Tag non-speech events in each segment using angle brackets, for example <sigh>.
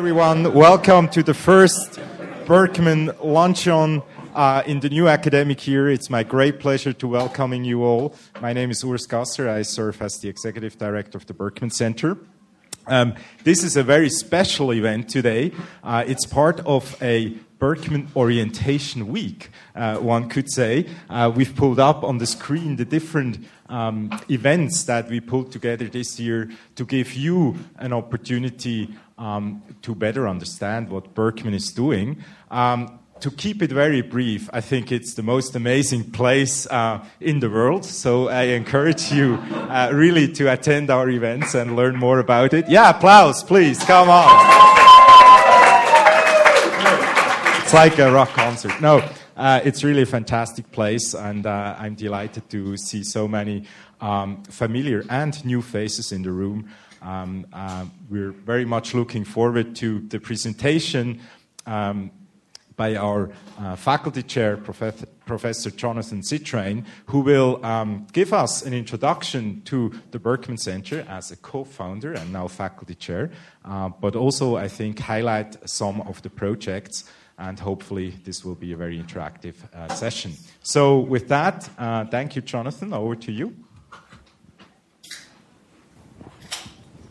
everyone. Welcome to the first Berkman Luncheon uh, in the new academic year. It's my great pleasure to welcoming you all. My name is Urs Gasser. I serve as the executive director of the Berkman Center. Um, this is a very special event today. Uh, it's part of a Berkman Orientation Week, uh, one could say. Uh, we've pulled up on the screen the different um, events that we pulled together this year to give you an opportunity um, to better understand what Berkman is doing. Um, to keep it very brief, I think it's the most amazing place uh, in the world. So I encourage you uh, really to attend our events and learn more about it. Yeah, applause, please. Come on. It's like a rock concert. No, uh, it's really a fantastic place, and uh, I'm delighted to see so many um, familiar and new faces in the room. Um, uh, we're very much looking forward to the presentation um, by our uh, faculty chair, Prof- Professor Jonathan Zittrain, who will um, give us an introduction to the Berkman Center as a co founder and now faculty chair, uh, but also, I think, highlight some of the projects. And hopefully, this will be a very interactive uh, session. So, with that, uh, thank you, Jonathan. Over to you.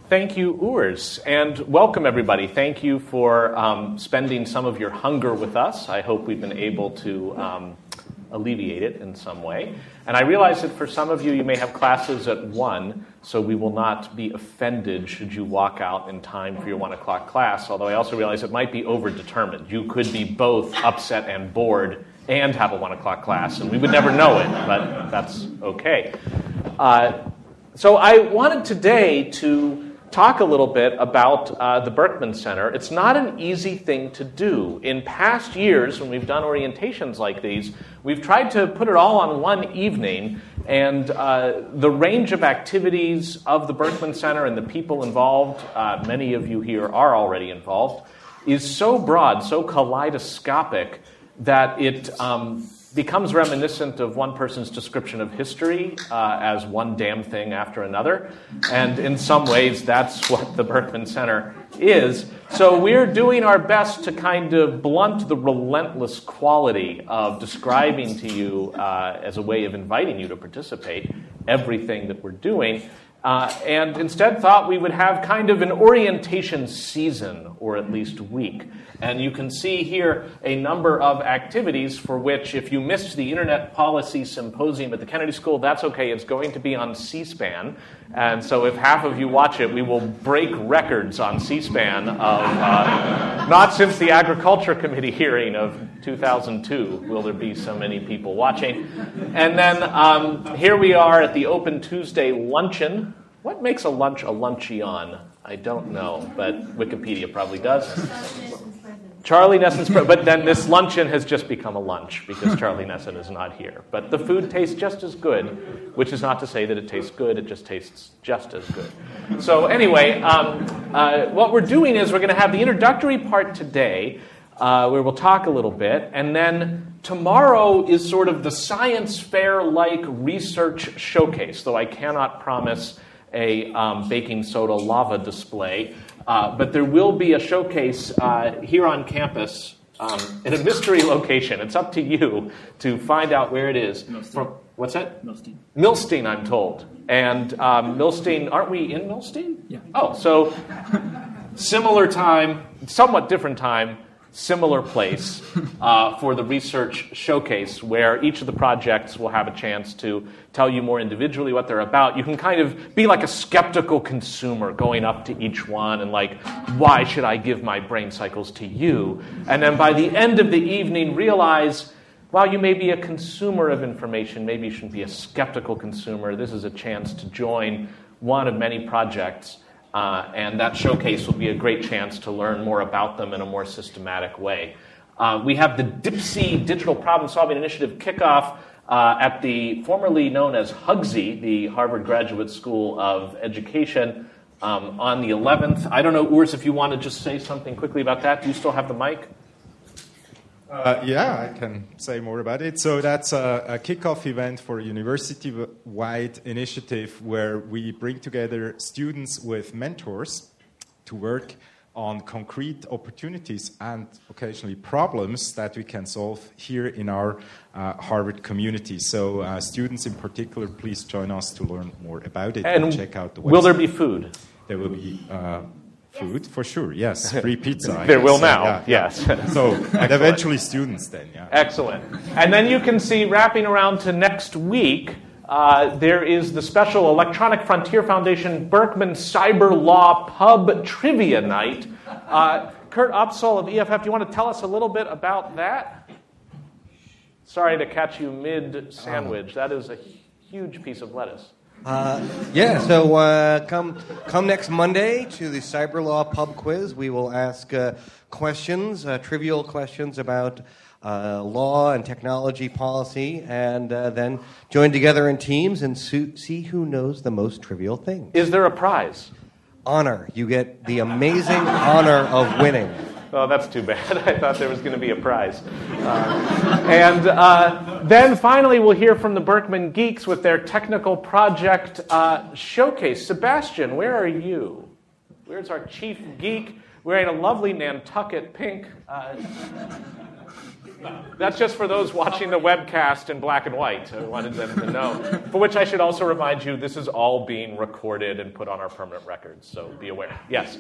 Thank you, Urs, and welcome everybody. Thank you for um, spending some of your hunger with us. I hope we've been able to um, alleviate it in some way. And I realize that for some of you, you may have classes at 1, so we will not be offended should you walk out in time for your 1 o'clock class, although I also realize it might be overdetermined. You could be both upset and bored and have a 1 o'clock class, and we would never know it, but that's okay. Uh, so I wanted today to talk a little bit about uh, the Berkman Center. It's not an easy thing to do. In past years, when we've done orientations like these, we've tried to put it all on one evening, and uh, the range of activities of the Berkman Center and the people involved, uh, many of you here are already involved, is so broad, so kaleidoscopic, that it um, becomes reminiscent of one person's description of history uh, as one damn thing after another. And in some ways, that's <laughs> what the Berkman Center is. So we're doing our best to kind of blunt the relentless quality of describing to you, uh, as a way of inviting you to participate, everything that we're doing. Uh, and instead thought we would have kind of an orientation season, or at least week. And you can see here a number of activities for which, if you missed the Internet Policy Symposium at the Kennedy School, that's okay. It's going to be on C SPAN. And so if half of you watch it, we will break records on C SPAN of uh, not since the Agriculture Committee hearing of 2002 will there be so many people watching. And then um, here we are at the Open Tuesday luncheon. What makes a lunch a luncheon? I don't know, but Wikipedia probably does. Charlie Nesson's, but then this luncheon has just become a lunch because Charlie Nesson is not here. But the food tastes just as good, which is not to say that it tastes good, it just tastes just as good. So, anyway, um, uh, what we're doing is we're going to have the introductory part today, uh, where we'll talk a little bit, and then tomorrow is sort of the science fair like research showcase, though I cannot promise a um, baking soda lava display. Uh, but there will be a showcase uh, here on campus um, in a mystery location. It's up to you to find out where it is. From, what's that? Milstein. Milstein, I'm told. And um, Milstein, aren't we in Milstein? Yeah. Oh, so similar time, somewhat different time, similar place uh, for the research showcase where each of the projects will have a chance to tell you more individually what they're about. You can kind of be like a skeptical consumer going up to each one and like, why should I give my brain cycles to you? And then by the end of the evening, realize. While you may be a consumer of information, maybe you shouldn't be a skeptical consumer. This is a chance to join one of many projects uh, and that showcase will be a great chance to learn more about them in a more systematic way. Uh, we have the DIPSI Digital Problem Solving Initiative kickoff uh, at the formerly known as HUGSI, the Harvard Graduate School of Education, um, on the 11th. I don't know, Urs, if you want to just say something quickly about that. Do you still have the mic? Uh, yeah, I can say more about it. So that's a, a kickoff event for a university-wide initiative where we bring together students with mentors to work on concrete opportunities and occasionally problems that we can solve here in our uh, Harvard community. So, uh, students in particular, please join us to learn more about it and, and check out the website. Will there be food? There will be. Uh, food for sure, yes. <laughs> Free pizza. there will now, yeah, yes. <laughs> so, and eventually students then, yeah. Excellent. And then you can see, wrapping around to next week, uh, there is the special Electronic Frontier Foundation Berkman Cyber Law Pub Trivia Night. Uh, Kurt Opsahl of EFF, do you want to tell us a little bit about that? Sorry to catch you mid sandwich. That is a huge piece of lettuce. Uh, yeah, so uh, come come next Monday to the Cyber Law Pub Quiz. We will ask uh, questions, uh, trivial questions about uh, law and technology policy, and uh, then join together in teams and su- see who knows the most trivial thing. Is there a prize? Honor. You get the amazing honor of winning. Oh, that's too bad. <laughs> I thought there was going to be a prize. Uh, and uh, then finally, we'll hear from the Berkman Geeks with their technical project uh, showcase. Sebastian, where are you? Where's our chief geek wearing a lovely Nantucket pink? That's just for those watching the webcast in black and white. I wanted them to know. For which I should also remind you this is all being recorded and put on our permanent records, so be aware. Yes?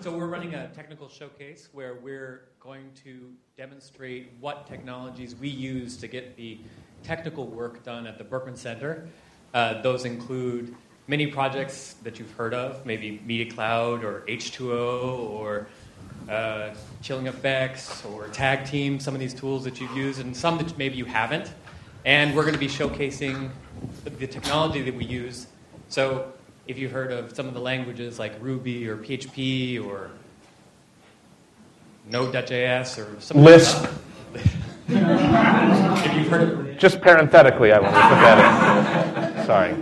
So, we're running a technical showcase where we're going to demonstrate what technologies we use to get the technical work done at the Berkman Center. Uh, those include many projects that you've heard of, maybe Media Cloud or H2O or uh, chilling effects or tag team, some of these tools that you've used, and some that maybe you haven't. And we're going to be showcasing the technology that we use. So if you've heard of some of the languages like Ruby or PHP or Node.js or some Lisp. <laughs> if you've heard of Just parenthetically, I want to put that in. Sorry.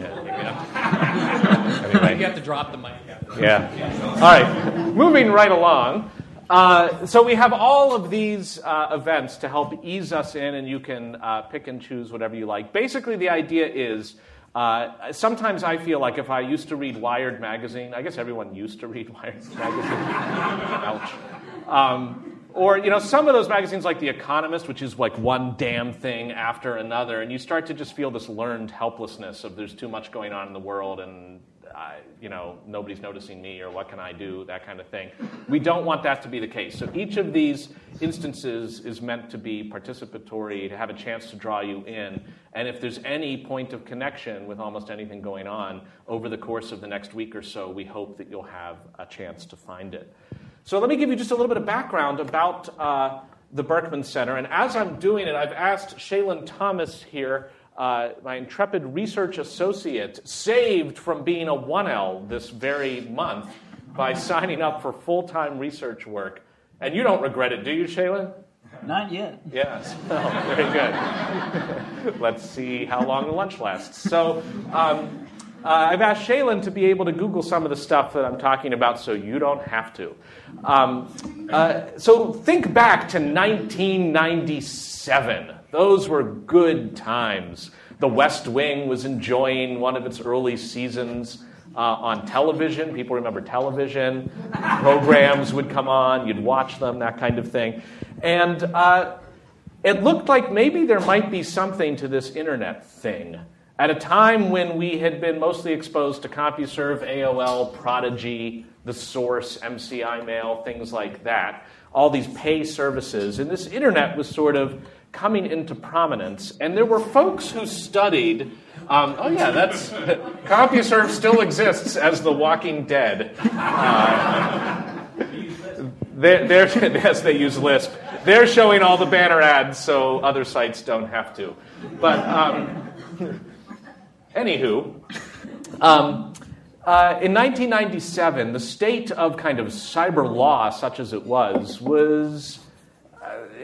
Yeah, anyway. You have to drop the mic. Yeah. All right. Moving right along. Uh, so we have all of these uh, events to help ease us in, and you can uh, pick and choose whatever you like. Basically, the idea is uh, sometimes I feel like if I used to read Wired magazine, I guess everyone used to read <laughs> Wired magazine. Ouch. Um, or you know, some of those magazines like The Economist, which is like one damn thing after another, and you start to just feel this learned helplessness of there's too much going on in the world, and I, you know, nobody's noticing me or what can I do, that kind of thing. We don't want that to be the case. So each of these instances is meant to be participatory, to have a chance to draw you in. And if there's any point of connection with almost anything going on over the course of the next week or so, we hope that you'll have a chance to find it. So let me give you just a little bit of background about uh, the Berkman Center. And as I'm doing it, I've asked Shailin Thomas here uh, my intrepid research associate, saved from being a 1L this very month by <laughs> signing up for full time research work. And you don't regret it, do you, Shailin? Not yet. Yes. <laughs> Oh, very good. <laughs> Let's see how long the lunch lasts. So, um, uh, I've asked Shailin to be able to Google some of the stuff that I'm talking about so you don't have to. Um, uh, so, think back to 1997. Those were good times. The West Wing was enjoying one of its early seasons. Uh, on television. People remember television. Programs would come on, you'd watch them, that kind of thing. And uh, it looked like maybe there might be something to this internet thing. At a time when we had been mostly exposed to CompuServe, AOL, Prodigy, The Source, MCI Mail, things like that, all these pay services, and this internet was sort of coming into prominence. And there were folks who studied. Um, oh yeah, that's <laughs> CompuServe still exists as The Walking Dead. Uh, <laughs> they're, they're, <laughs> yes, they use Lisp. They're showing all the banner ads so other sites don't have to. But um, anywho, um, uh, in 1997, the state of kind of cyber law, such as it was, was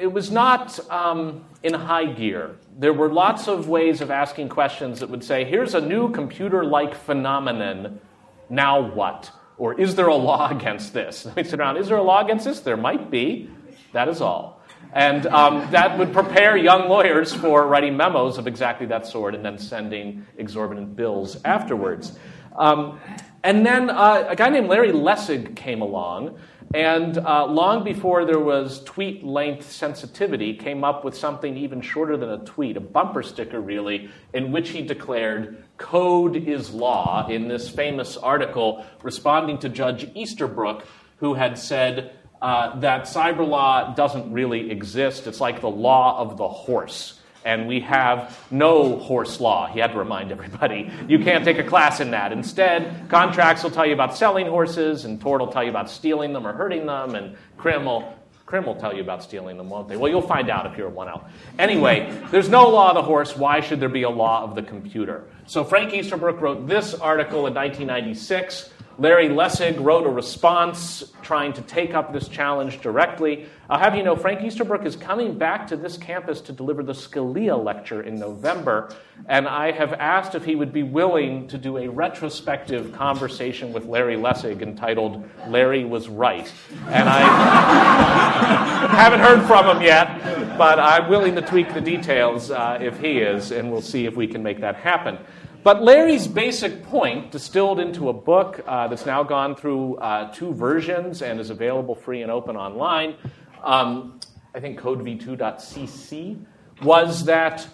it was not um, in high gear. There were lots of ways of asking questions that would say, here's a new computer like phenomenon, now what? Or is there a law <laughs> against this? we sit around, is there a law against this? There might be. That is all. And um, that would prepare young lawyers for writing memos of exactly that sort and then sending exorbitant bills afterwards. Um, And then uh, a guy named Larry Lessig came along, and uh, long before there was tweet length sensitivity, came up with something even shorter than a tweet, a bumper sticker really, in which he declared code is law in this famous article responding to Judge Easterbrook, who had said uh, that cyber law doesn't really exist. It's like the law of the horse and we have no horse law. He had to remind everybody you can't take a class in that. Instead, contracts will tell you about selling horses, and tort will tell you about stealing them or hurting them, and crim will, crim will tell you about stealing them, won't they? Well, you'll find out if you're a 1L. Anyway, there's no law of the horse. Why should there be a law of the computer? So Frank Easterbrook wrote this article in 1996 Larry Lessig wrote a response trying to take up this challenge directly. I'll have you know, Frank Easterbrook is coming back to this campus to deliver the Scalia lecture in November, and I have asked if he would be willing to do a retrospective conversation with Larry Lessig entitled Larry Was Right. And I <laughs> haven't heard from him yet, but I'm willing to tweak the details uh, if he is, and we'll see if we can make that happen. But Larry's basic point, distilled into a book uh, that's now gone through uh, two versions and is available free and open online, um, I think codev2.cc, was that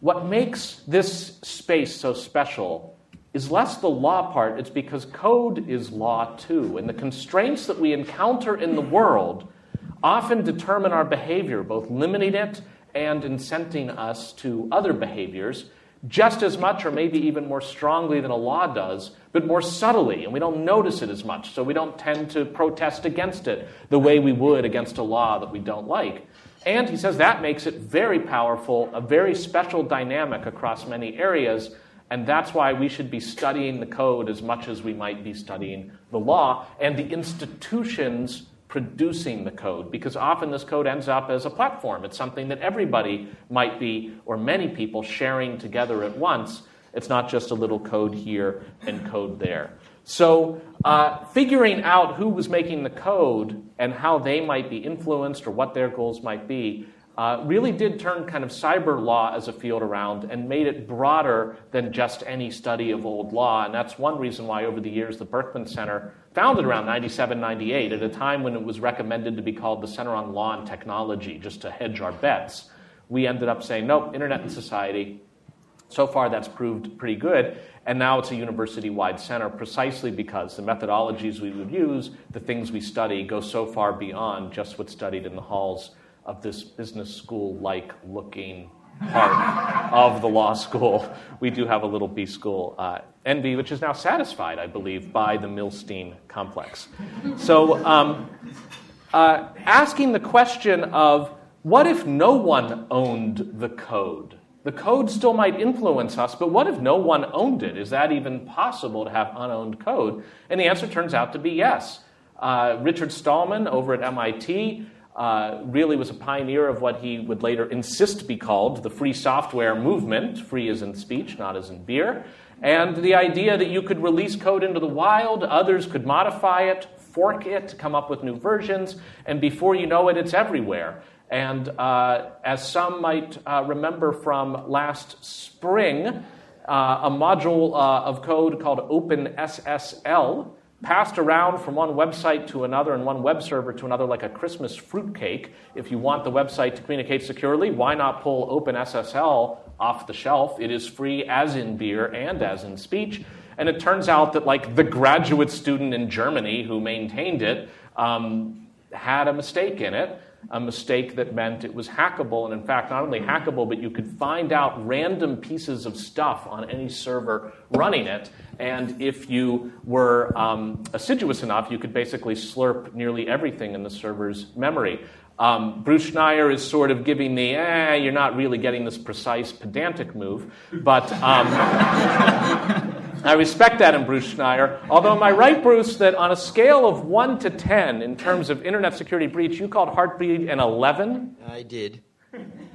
what makes this space so special is less the law part, it's because code is law too. And the constraints that we encounter in the world often determine our behavior, both limiting it and incenting us to other behaviors just as much or maybe even more strongly than a law does, but more subtly, and we don't notice it as much, so we don't tend to protest against it the way we would against a law that we don't like. And he says that makes it very powerful, a very special dynamic across many areas, and that's why we should be studying the code as much as we might be studying the law and the institutions producing the code because often this code ends up as a platform. It's something that everybody might be, or many people, sharing together at once. It's not just a little code here and code there. So, uh, figuring out who was making the code and how they might be influenced or what their goals might be uh, really did turn kind of cyber law as a field around and made it broader than just any study of old law. And that's one reason why, over the years, the Berkman Center, founded around 97, 98, at a time when it was recommended to be called the Center on Law and Technology, just to hedge our bets, we ended up saying, nope, Internet and Society. So far, that's proved pretty good. And now it's a university wide center precisely because the methodologies we would use, the things we study, go so far beyond just what's studied in the halls of this business school like looking part of the law school. We do have a little B school, uh, NB, which is now satisfied, I believe, by the Milstein complex. So, um, uh, asking the question of what if no one owned the code? The code still might influence us, but what if no one owned it? Is that even possible to have unowned code? And the answer turns out to be yes. Uh, Richard Stallman over at MIT uh, really was a pioneer of what he would later insist be called the free software movement, free as in speech, not as in beer. And the idea that you could release code into the wild, others could modify it, fork it, come up with new versions, and before you know it, it's everywhere. And uh, as some might uh, remember from last spring, uh, a module uh, of code called OpenSSL passed around from one website to another and one web server to another like a Christmas fruitcake. If you want the website to communicate securely, why not pull OpenSSL off the shelf? It is free as in beer and as in speech. And it turns out that like the graduate student in Germany who maintained it um, had a mistake in it a mistake that meant it was hackable. And in fact, not only hackable, but you could find out random pieces of stuff on any server running it. And if you were um, assiduous enough, you could basically slurp nearly everything in the server's memory. Um, Bruce Schneier is sort of giving the, eh, you're not really getting this precise pedantic move. But um, <laughs> I respect that in Bruce Schneier. Although, am I right, Bruce, that on a scale of 1 to 10 in terms of internet security breach, you called Heartbleed an 11? I did.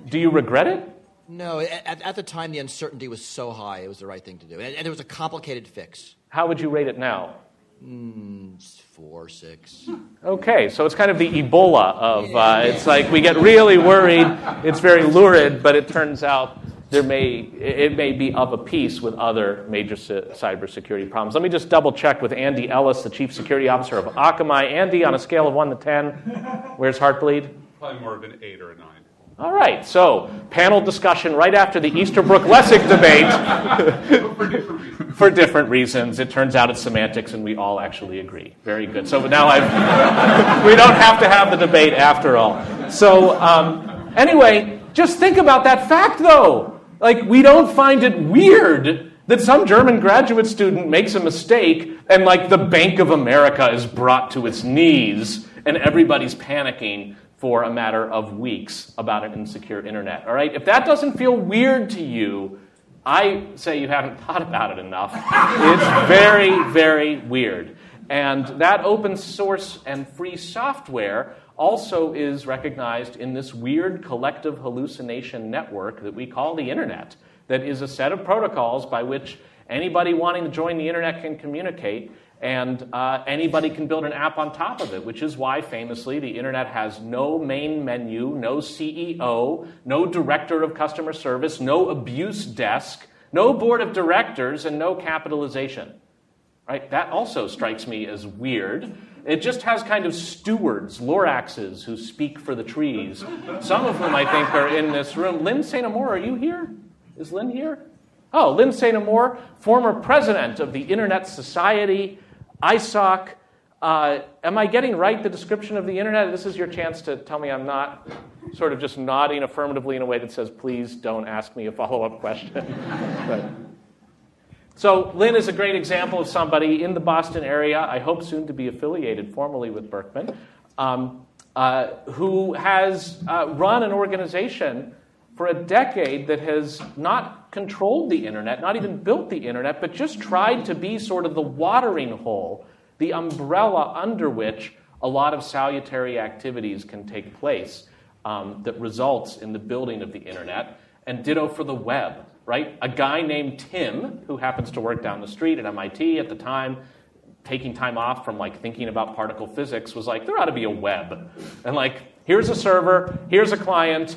Do you regret it? No, at, at, the time the uncertainty was so high, it was the right thing to do. And, and there was a complicated fix. How would you rate it now? Mm, four, six. Okay, so it's kind of the Ebola of uh, it's like we get really worried, it's very lurid, but it turns out there may, it may be of a piece with other major cybersecurity problems. Let me just double check with Andy Ellis, the Chief Security Officer of Akamai. Andy, on a scale of 1 to 10, where's Heartbleed? Probably more of an 8 or a 9. All right, so panel discussion right after the Easterbrook Lessig debate. <laughs> For different reasons. For different reasons. It turns out it's semantics, and we all actually agree. Very good. So now I've, <laughs> we don't have to have the debate after all. So, um, anyway, just think about that fact, though. Like, we don't find it weird that some German graduate student makes a mistake and, like, the Bank of America is brought to its knees and everybody's panicking for a matter of weeks about an insecure internet. All right? If that doesn't feel weird to you, I say you haven't thought about it enough. <laughs> it's very, very weird. And that open source and free software also is recognized in this weird collective hallucination network that we call the internet, that is a set of protocols by which anybody wanting to join the internet can communicate and uh, anybody can build an app on top of it, which is why famously the internet has no main menu, no CEO, no director of customer service, no abuse desk, no board of directors, and no capitalization. Right? That also strikes me as weird. It just has kind of stewards, Loraxes, who speak for the trees. Some of whom I think are in this room. Lynn St. Amour, are you here? Is Lynn here? Oh, Lynn St. Amour, former president of the Internet Society, ISOC. Uh, am I getting right the description of the internet? This is your chance to tell me I'm not sort of just nodding affirmatively in a way that says, please don't ask me a follow up question. <laughs> but, so, Lynn is a great example of somebody in the Boston area, I hope soon to be affiliated formally with Berkman, um, uh, who has uh, run an organization for a decade that has not controlled the internet, not even built the internet, but just tried to be sort of the watering hole, the umbrella under which a lot of salutary activities can take place um, that results in the building of the internet. And ditto for the web, right? A guy named Tim, who happens to work down the street at MIT at the time, taking time off from like thinking about particle physics, was like, there ought to be a web. And like, here's a server, here's a client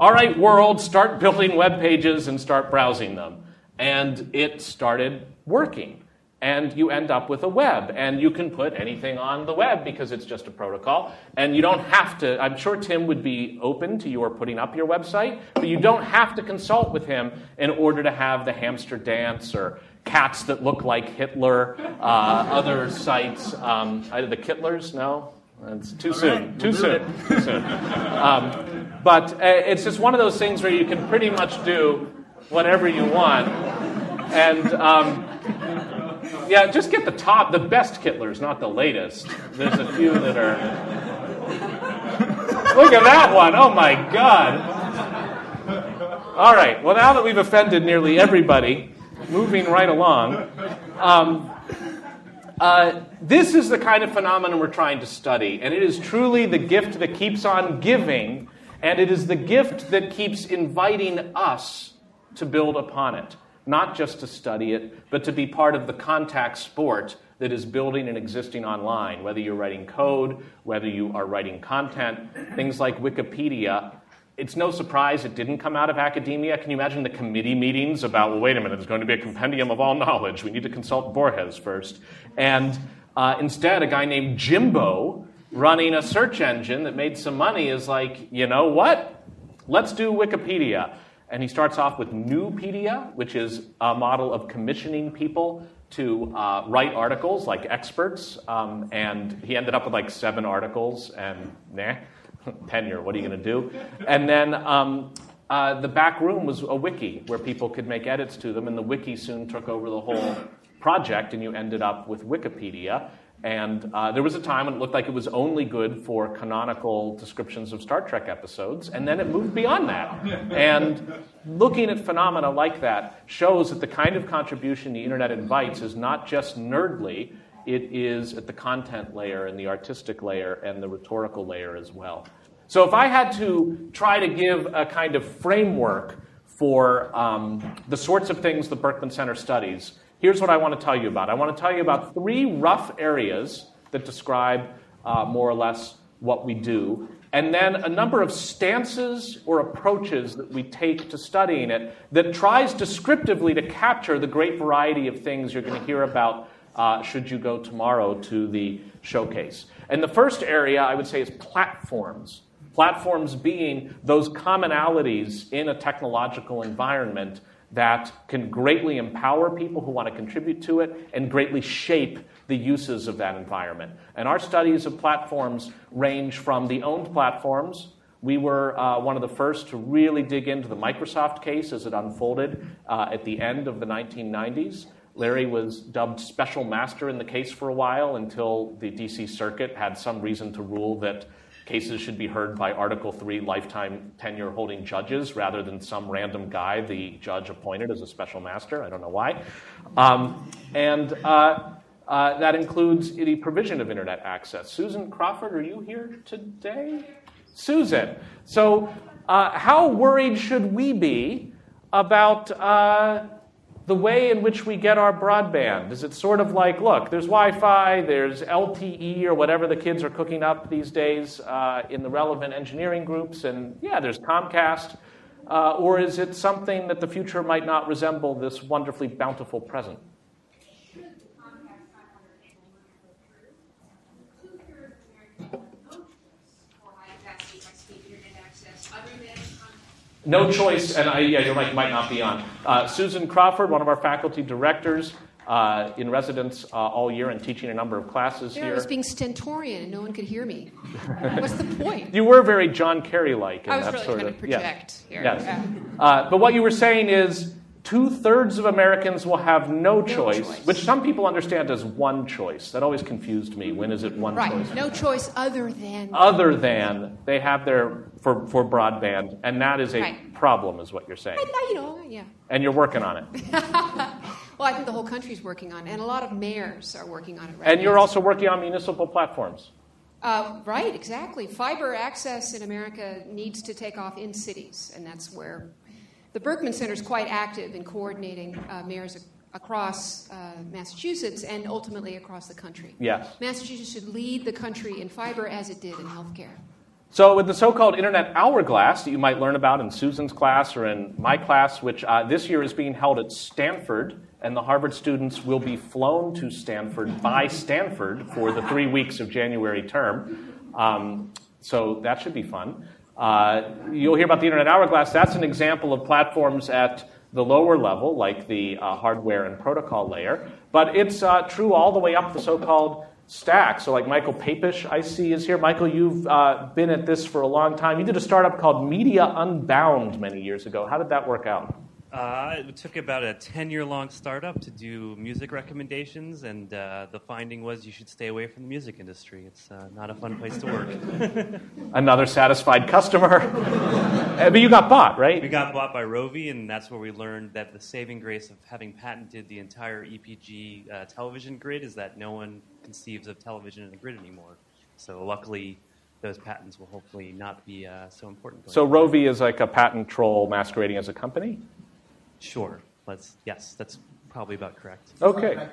all right, world, start building web pages and start browsing them. And it started working. And you end up with a web. And you can put anything on the web because it's just a protocol. And you don't have to, I'm sure Tim would be open to your putting up your website, but you don't have to consult with him in order to have the hamster dance or cats that look like Hitler, uh, other sites. Um, the Kittlers, no? It's too soon. Too soon. Too soon. Um, but uh, it's just one of those things where you can pretty much do whatever you want. And um, yeah, just get the top, the best Kittlers, not the latest. There's a few that are. Look at that one. Oh my God. All right. Well, now that we've offended nearly everybody, moving right along. Um, uh, this is the kind of phenomenon we're trying to study, and it is truly the gift that keeps on giving, and it is the gift that keeps inviting us to build upon it. Not just to study it, but to be part of the contact sport that is building and existing online, whether you're writing code, whether you are writing content, things like Wikipedia it's no surprise it didn't come out of academia. Can you imagine the committee meetings about, well, wait a minute, there's going to be a compendium of all knowledge. We need to consult Borges first. And uh, instead, a guy named Jimbo running a search engine that made some money is like, you know what? Let's do Wikipedia. And he starts off with Nupedia, which is a model of commissioning people to uh, write articles like experts. Um, and he ended up with like seven articles, and nah <laughs> tenure, what are you going to do? And then um, uh, the back room was a wiki where people could make edits to them, and the wiki soon took over the whole project, and you ended up with Wikipedia. And uh, there was a time when it looked like it was only good for canonical descriptions of Star Trek episodes, and then it moved beyond that. And looking at phenomena like that shows that the kind of contribution the internet invites is not just nerdly, it is at the content layer and the artistic layer and the rhetorical layer as well. So if I had to try to give a kind of framework for um, the sorts of things the Berkman Center studies, here's what I want to tell you about. I want to tell you about three rough areas that describe uh, more or less what we do, and then a number of stances or approaches that we take to studying it that tries descriptively to capture the great variety of things you're going to hear about uh, should you go tomorrow to the showcase. And the first area I would say is platforms. Platforms being those commonalities in a technological environment that can greatly empower people who want to contribute to it and greatly shape the uses of that environment. And our studies of platforms range from the owned platforms. We were uh, one of the first to really dig into the Microsoft case as it unfolded uh, at the end of the 1990s. Larry was dubbed special master in the case for a while until the DC Circuit had some reason to rule that cases should be heard by Article 3 lifetime tenure holding judges rather than some random guy the judge appointed as a special master. I don't know why. Um, and uh, uh, that includes the provision of internet access. Susan Crawford, are you here today? Susan. So, uh, how worried should we be about uh, the way in which we get our broadband? Is it sort of like, look, there's Wi Fi, there's LTE, or whatever the kids are cooking up these days uh, in the relevant engineering groups, and yeah, there's Comcast. Uh, or is it something that the future might not resemble this wonderfully bountiful present? No choice, and I, yeah, your mic might not be on. Uh, Susan Crawford, one of our faculty directors, uh, in residence uh, all year and teaching a number of classes yeah, here. I was being stentorian and no one could hear me. What's the point? You were very John Kerry like. I was that really sort trying of, to project yeah. here. Yes. Yeah. Uh, but what you were saying is two thirds of Americans will have no, choice, choice. which some people understand as one choice. That always confused me. When is it one Right. choice? No choice other than. Other than they have their for, for broadband, and that is a Right. problem, is what you're saying. I, you know, yeah. And you're working on it. <laughs> Well, I think the whole country's working on it, and a lot of mayors are working on it right And now. you're also working on municipal platforms. Uh, right, exactly. Fiber access in America needs to take off in cities, and that's where the Berkman Center is quite active in coordinating uh, mayors ac- across uh, Massachusetts and ultimately across the country. Yes. Massachusetts should lead the country in fiber as it did in healthcare. So, with the so called Internet Hourglass that you might learn about in Susan's class or in my class, which uh, this year is being held at Stanford, and the Harvard students will be flown to Stanford by Stanford for the three weeks of January term. Um, so, that should be fun. Uh, you'll hear about the Internet Hourglass. That's an example of platforms at the lower level, like the uh, hardware and protocol layer. But it's uh, true all the way up the so called stack. So, like Michael Papish, I see, is here. Michael, you've uh, been at this for a long time. You did a startup called Media Unbound many years ago. How did that work out? Uh, it took about a 10 year long startup to do music recommendations, and uh, the finding was you should stay away from the music industry. It's uh, not a fun place to work. <laughs> Another satisfied customer. Uh, but you got bought, right? we got bought by Rovi, and that's where we learned that the saving grace of having patented the entire EPG uh, television grid is that no one conceives of television in a grid anymore. So, luckily, those patents will hopefully not be uh, so important. Going So. Rovi is like a patent troll masquerading as a company? Sure. Let's, yes, that's probably about correct. Okay.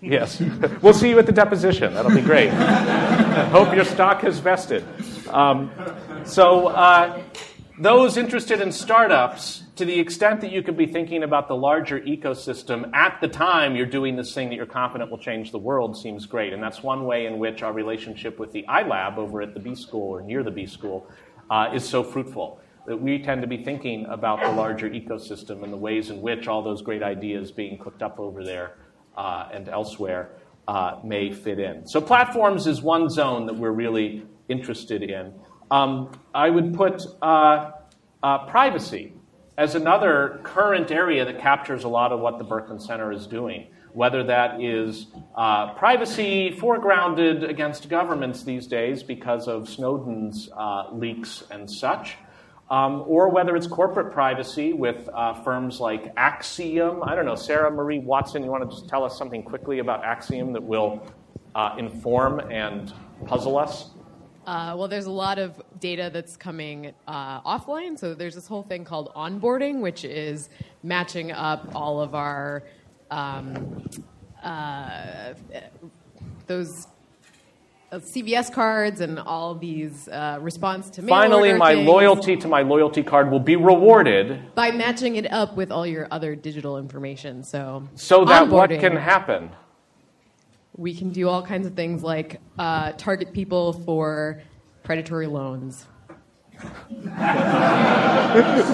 Yes. <laughs> we'll see you at the deposition. That'll be great. <laughs> Hope your stock has vested. Um, so, uh, those interested in startups, to the extent that you could be thinking about the larger ecosystem at the time you're doing this thing that you're confident will change the world, seems great. And that's one way in which our relationship with the iLab over at the B School or near the B School uh, is so fruitful. That we tend to be thinking about the larger ecosystem and the ways in which all those great ideas being cooked up over there uh, and elsewhere uh, may fit in. So, platforms is one zone that we're really interested in. Um, I would put uh, uh, privacy as another current area that captures a lot of what the Berkman Center is doing. Whether that is uh, privacy foregrounded against governments these days because of Snowden's uh, leaks and such, um, or whether it's corporate privacy with uh, firms like Acxiom. I don't know, Sarah Marie Watson, you want to just tell us something quickly about Acxiom that will uh, inform and puzzle us? Uh, well, there's a lot of data that's coming uh, offline. So there's this whole thing called onboarding, which is matching up all of our um, uh, those CVS cards and all these uh, response to mail Finally, my things loyalty to my loyalty card will be rewarded by matching it up with all your other digital information. So so that what can happen? we can do all kinds of things like uh, target people for predatory loans. <laughs>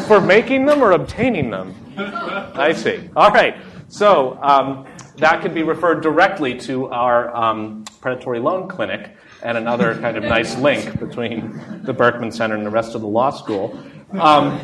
For making them or obtaining them? I see. All right. So um, that can be referred directly to our um, predatory loan clinic and another kind of nice <laughs> link between the Berkman Center and the rest of the law school. Um,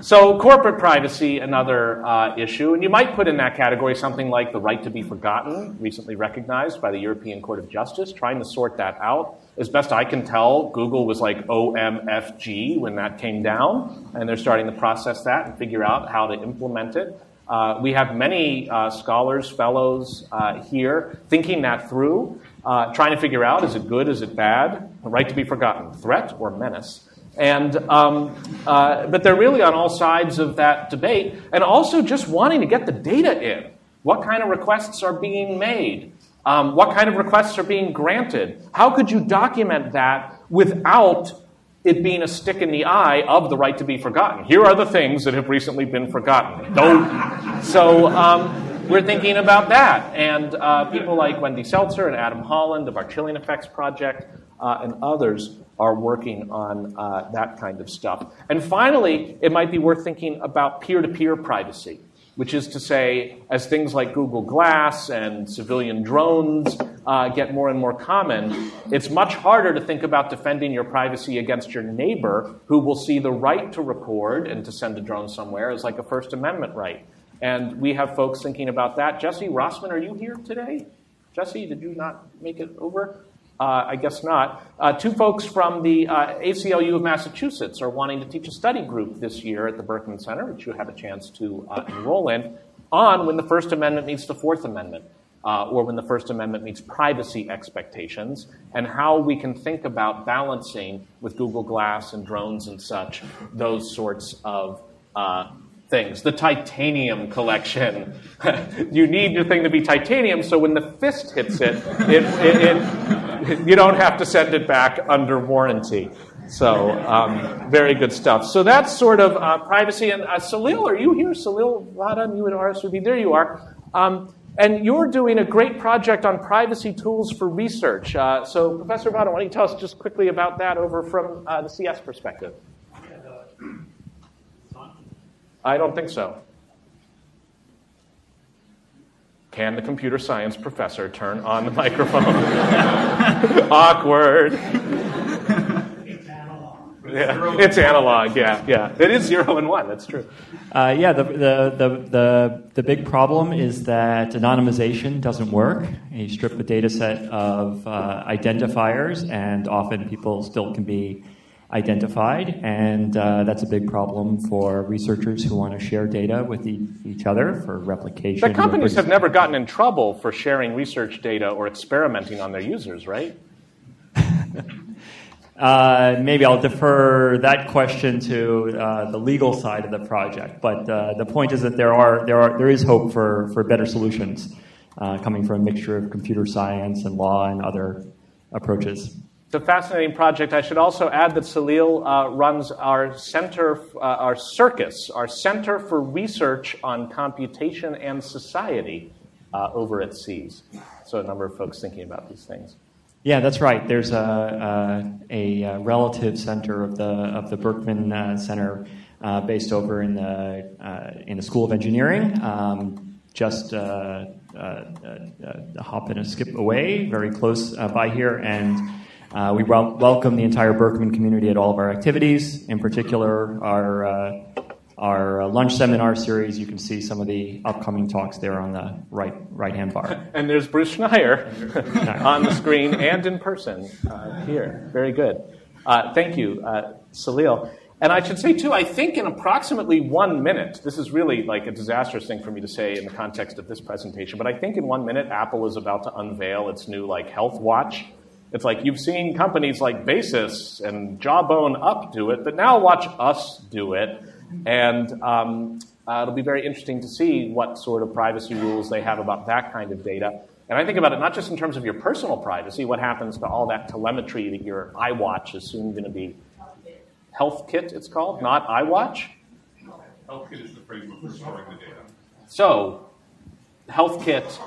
so, corporate privacy, another uh, issue. And you might put in that category something like the right to be forgotten, recently recognized by the European Court of Justice, trying to sort that out. As best I can tell, Google was like OMFG when that came down, and they're starting to process that and figure out how to implement it. Uh, we have many uh, scholars, fellows uh, here thinking that through, uh, trying to figure out is it good, is it bad, the right to be forgotten, threat or menace. And, um, uh, but they're really on all sides of that debate, and also just wanting to get the data in. What kind of requests are being made? Um, what kind of requests are being granted? How could you document that without it being a stick in the eye of the right to be forgotten? Here are the things that have recently been forgotten. Don't. So um, we're thinking about that. And uh, people like Wendy Seltzer and Adam Holland of our Chilling Effects Project uh, and others are working on uh, that kind of stuff. And finally, it might be worth thinking about peer to peer privacy, which is to say, as things like Google Glass and civilian drones uh, get more and more common, it's much harder to think about defending your privacy against your neighbor who will see the right to record and to send a drone somewhere as like a First Amendment right. And we have folks thinking about that. Jessie Rossman, are you here today? Jesse, did you not make it over? Uh, I guess not. Uh, two folks from the uh, ACLU of Massachusetts are wanting to teach a study group this year at the Berkman Center, which you had a chance to uh, enroll in, on when the First Amendment meets the Fourth Amendment, uh, or when the First Amendment meets privacy expectations, and how we can think about balancing with Google Glass and drones and such those sorts of uh, things. The titanium collection. <laughs> you need your thing to be titanium, so when the fist hits it, it, it, it you don't have to send it back under warranty. So, um, very good stuff. So that's sort of uh, privacy. And uh, Salil, are you here? Salil Vadhan, you at RSVP? There you are. Um, and you're doing a great project on privacy tools for research. Uh, so, Professor Vadhan, why don't you tell us just quickly about that over from uh, the CS perspective? I don't think so. Can the computer science professor turn on the microphone? <laughs> Awkward. It's analog. Yeah, it's analog. Yeah, yeah. It is zero and one. That's true. Uh, yeah, the, the, the, the, the big problem is that anonymization doesn't work. You strip a data set of uh, identifiers, and often people still can be identified, and uh, that's a big problem for researchers who want to share data with e- each other for replication. The companies have never gotten in trouble for sharing research data or experimenting on their users, right? <laughs> uh, maybe I'll defer that question to uh, the legal side of the project, but uh, the point is that there are there are there is hope for for better solutions uh, coming from a mixture of computer science and law and other approaches. It's a fascinating project. I should also add that Salil uh, runs our center, uh, our CIRCUS, our Center for Research on Computation and Society uh, over at SEAS. So a number of folks thinking about these things. Yeah, that's right. There's a, a, a relative center of the of the Berkman uh, Center uh, based over in the uh, in the School of Engineering, um, just a hop and a skip away, very close by here, and. Uh, we wel- welcome the entire Berkman community at all of our activities. In particular, our uh, our uh, lunch seminar series. You can see some of the upcoming talks there on the right right hand bar. <laughs> And there's Bruce Schneier <laughs> on the screen and in person uh, here. Very good. Uh, thank you, uh, Salil. And I should say, too, I think in approximately one minute, this is really like a disastrous thing for me to say in the context of this presentation, but I think in one minute, Apple is about to unveil its new like health watch it's like you've seen companies like Basis and Jawbone Up do it, but now watch us do it. And um, uh, it'll be very interesting to see what sort of privacy rules they have about that kind of data. And I think about it not just in terms of your personal privacy, what happens to all that telemetry that your iWatch is soon going to be HealthKit, it's called, not iWatch. HealthKit is the framework for storing the data. So, HealthKit,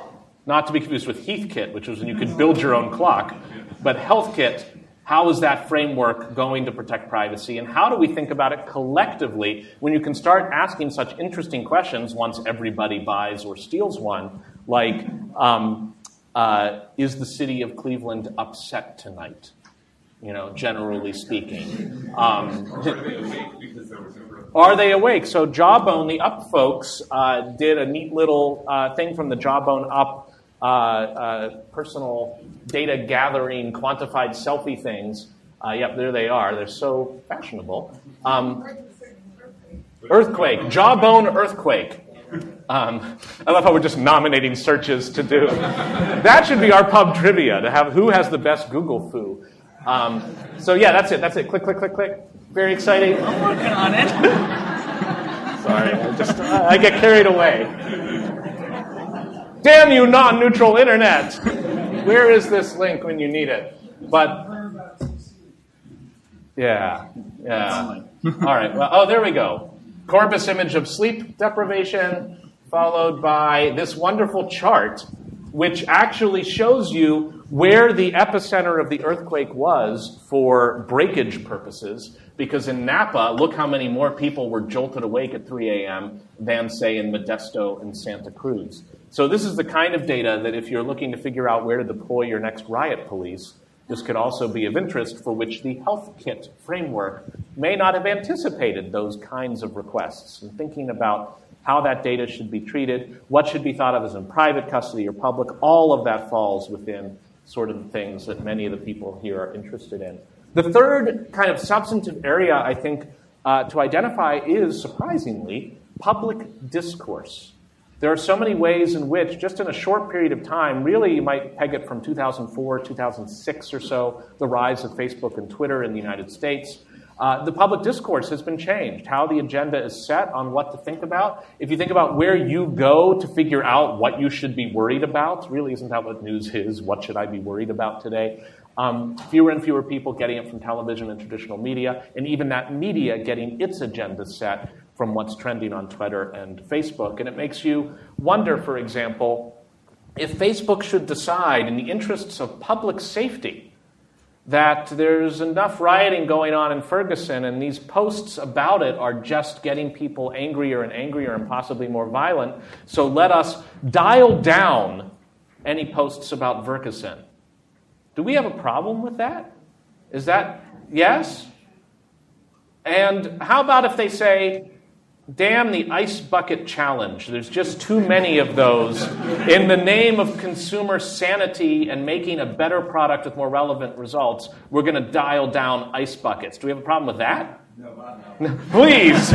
not to be confused with Heathkit, which was when you could build your own clock, but HealthKit, how is that framework going to protect privacy? And how do we think about it collectively when you can start asking such interesting questions once everybody buys or steals one, like, um, uh, is the city of Cleveland upset tonight? You know, generally speaking. Um, Are they awake? So Jawbone, the Up folks, uh, did a neat little uh, thing from the Jawbone Up uh, uh personal data gathering, quantified selfie things. Uh, yep, there they are. They're so fashionable. Um, earthquake, Jawbone Earthquake. Um, I love how we're just nominating searches to do. that should be our pub trivia to have who has the best Google fu. Um, so yeah, that's it. That's it. Click, click, click, click. Very exciting. I'm working on it. <laughs> Sorry, I just I get carried away. Damn you, non-neutral internet! Where is this link when you need it? But yeah, yeah. All right. Well, oh, there we go. Corpus image of sleep deprivation, followed by this wonderful chart, which actually shows you where the epicenter of the earthquake was for breakage purposes. Because in Napa, look how many more people were jolted awake at 3 a.m. than, say, in Modesto and Santa Cruz. So, this is the kind of data that if you're looking to figure out where to deploy your next riot police, this could also be of interest for which the HealthKit framework may not have anticipated those kinds of requests. And thinking about how that data should be treated, what should be thought of as in private custody or public, all of that falls within sort of the things that many of the people here are interested in. The third kind of substantive area, I think, uh, to identify is, surprisingly, public discourse. There are so many ways in which, just in a short period of time, really you might peg it from 2004, 2006 or so, the rise of Facebook and Twitter in the United States. Uh, the public discourse has been changed, how the agenda is set on what to think about. If you think about where you go to figure out what you should be worried about, really isn't that what news is? What should I be worried about today? Um, fewer and fewer people getting it from television and traditional media, and even that media getting its agenda set from what's trending on Twitter and Facebook. And it makes you wonder, for example, if Facebook should decide, in the interests of public safety, that there's enough rioting going on in Ferguson, and these posts about it are just getting people angrier and angrier and possibly more violent. So let us dial down any posts about Ferguson do we have a problem with that? Is that yes? And how about if they say, damn the ice bucket challenge? There's just too many of those. In the name of consumer sanity and making a better product with more relevant results, we're going to dial down ice buckets. Do we have a problem with that? No, no. <laughs> Please,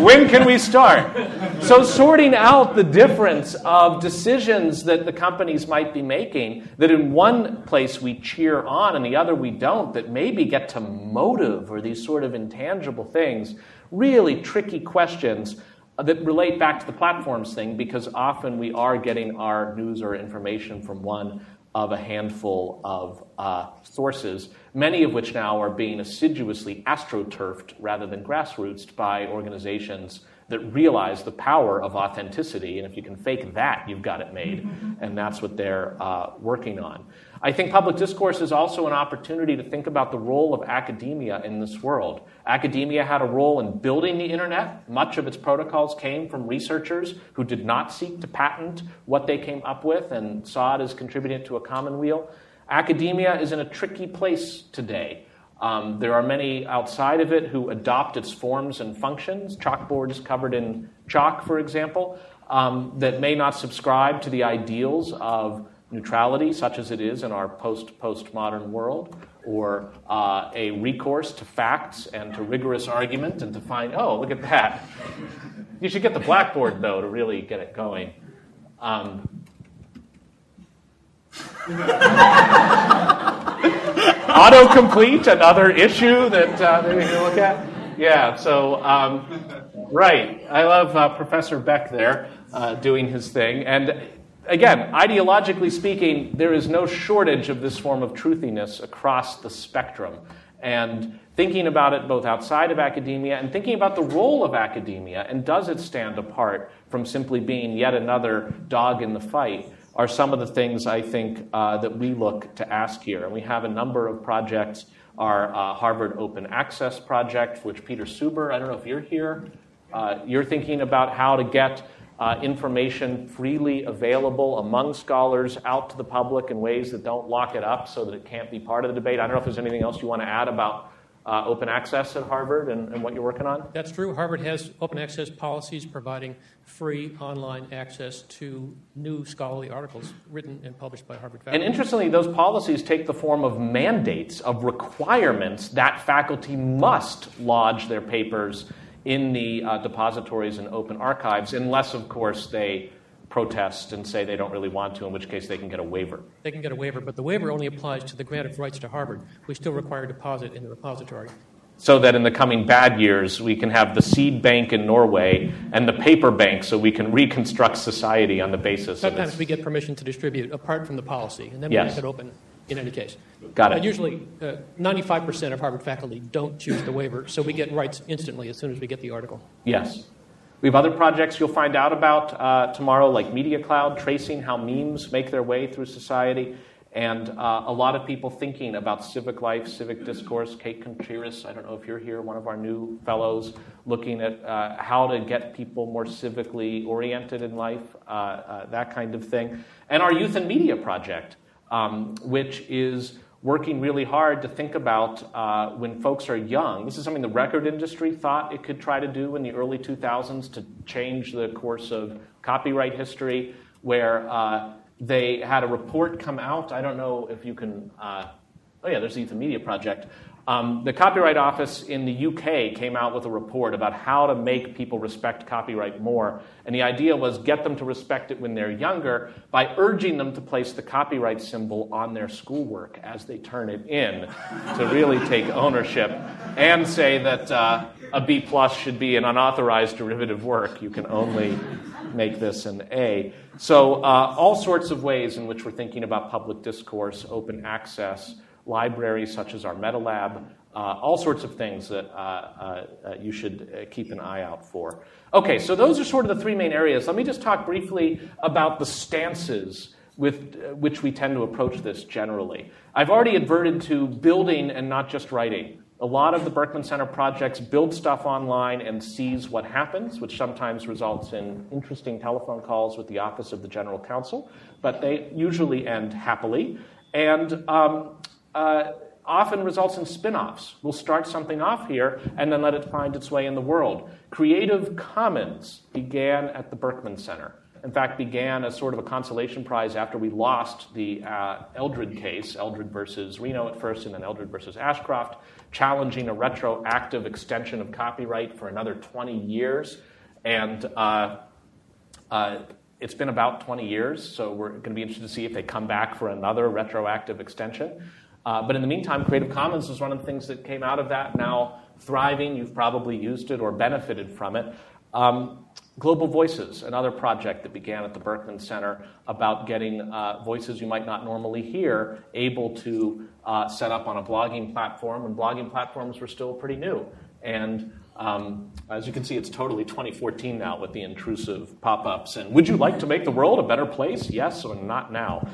when can we start? So, sorting out the difference of decisions that the companies might be making, that in one place we cheer on and the other we don't, that maybe get to motive or these sort of intangible things, really tricky questions that relate back to the platforms thing because often we are getting our news or information from one of a handful of uh, sources, many of which now are being assiduously astroturfed rather than grassrootsed by organizations that realize the power of authenticity. And if you can fake that, you've got it made. And that's what they're uh, working on. I think public discourse is also an opportunity to think about the role of academia in this world. Academia had a role in building the internet. Much of its protocols came from researchers who did not seek to patent what they came up with and saw it as contributing to a common commonweal. Academia is in a tricky place today. Um, there are many outside of it who adopt its forms and functions, chalkboards covered in chalk, for example, um, that may not subscribe to the ideals of neutrality, such as it is in our post postmodern world, or uh, a recourse to facts and to rigorous argument and to find, oh, look at that. you should get the blackboard, though, to really get it going. Um, <laughs> autocomplete, another issue that uh, we can look at. Yeah, so, um, right. I love uh, Professor Beck there uh, doing his thing. And again, ideologically speaking, there is no shortage of this form of truthiness across the spectrum. And thinking about it both outside of academia and thinking about the role of academia and does it stand apart from simply being yet another dog in the fight are some of the things I think uh, that we look to ask here. And we have a number of projects. Our uh, Harvard Open Access project, which Peter Suber, I don't know if you're here, uh, you're thinking about how to get uh, information freely available among scholars out to the public in ways that don't lock it up so that it can't be part of the debate. I don't know if there's anything else you want to add about uh, open access at Harvard and, and, what you're working on? That's true. Harvard has open access policies providing free online access to new scholarly articles written and published by Harvard faculty. And interestingly, those policies take the form of mandates, of requirements that faculty must lodge their papers in the uh, depositories and open archives, unless, of course, they protest and say they don't really want to, in which case they can get a waiver. They can get a waiver, but the waiver only applies to the grant of rights to Harvard. We still require deposit in the repository. So that in the coming bad years, we can have the seed bank in Norway and the paper bank so we can reconstruct society on the basis Sometimes of we get permission to distribute apart from the policy, and then yes. we make it open in any case. Got it. Uh, usually, uh, 95% of Harvard faculty don't choose the waiver, so we get rights instantly as soon as we get the article. Yes. We have other projects you'll find out about uh, tomorrow, like Media Cloud, tracing how memes make their way through society, and uh, a lot of people thinking about civic life, civic discourse. Kate Krontiris, I don't know if you're here, one of our new fellows, looking at uh, how to get people more civically oriented in life, uh, uh, that kind of thing. And our Youth and Media Project, um, which is working really hard to think about uh, when folks are young. This is something the record industry thought it could try to do in the early 2000s to change the course of copyright history, where uh, they had a report come out. I don't know if you can. Uh, oh, yeah, there's the Youth Media Project. Um, the Copyright Office in the UK came out with a report about how to make people respect copyright more. And the idea was get them to respect it when they're younger by urging them to place the copyright symbol on their schoolwork as they turn it in to really take ownership and say that uh, a B plus should be an unauthorized derivative work. You can only make this an A. So, uh, all sorts of ways in which we're thinking about public discourse, open access libraries such as our MetaLab, uh, all sorts of things that uh, uh, you should keep an eye out for. Okay, so those are sort of the three main areas. Let me just talk briefly about the stances with which we tend to approach this generally. I've already adverted to building and not just writing. A lot of the Berkman Center projects build stuff online and sees what happens, which sometimes results in interesting telephone calls with the Office of the General Counsel, but they usually end happily. And um, uh, often results in spin offs. We'll start something off here and then let it find its way in the world. Creative Commons began at the Berkman Center. In fact, began as sort of a consolation prize after we lost the uh, Eldred case, Eldred versus Reno at first, and then Eldred versus Ashcroft, challenging a retroactive extension of copyright for another 20 years. And uh, uh, it's been about 20 years, so we're going to be interested to see if they come back for another retroactive extension. Uh, but in the meantime, Creative Commons is one of the things that came out of that, now thriving. You've probably used it or benefited from it. Um, Global Voices, another project that began at the Berkman Center about getting uh, voices you might not normally hear able to uh, set up on a blogging platform when blogging platforms were still pretty new. And um, as you can see, it's totally 2014 now with the intrusive pop ups. And would you like to make the world a better place? Yes or not now?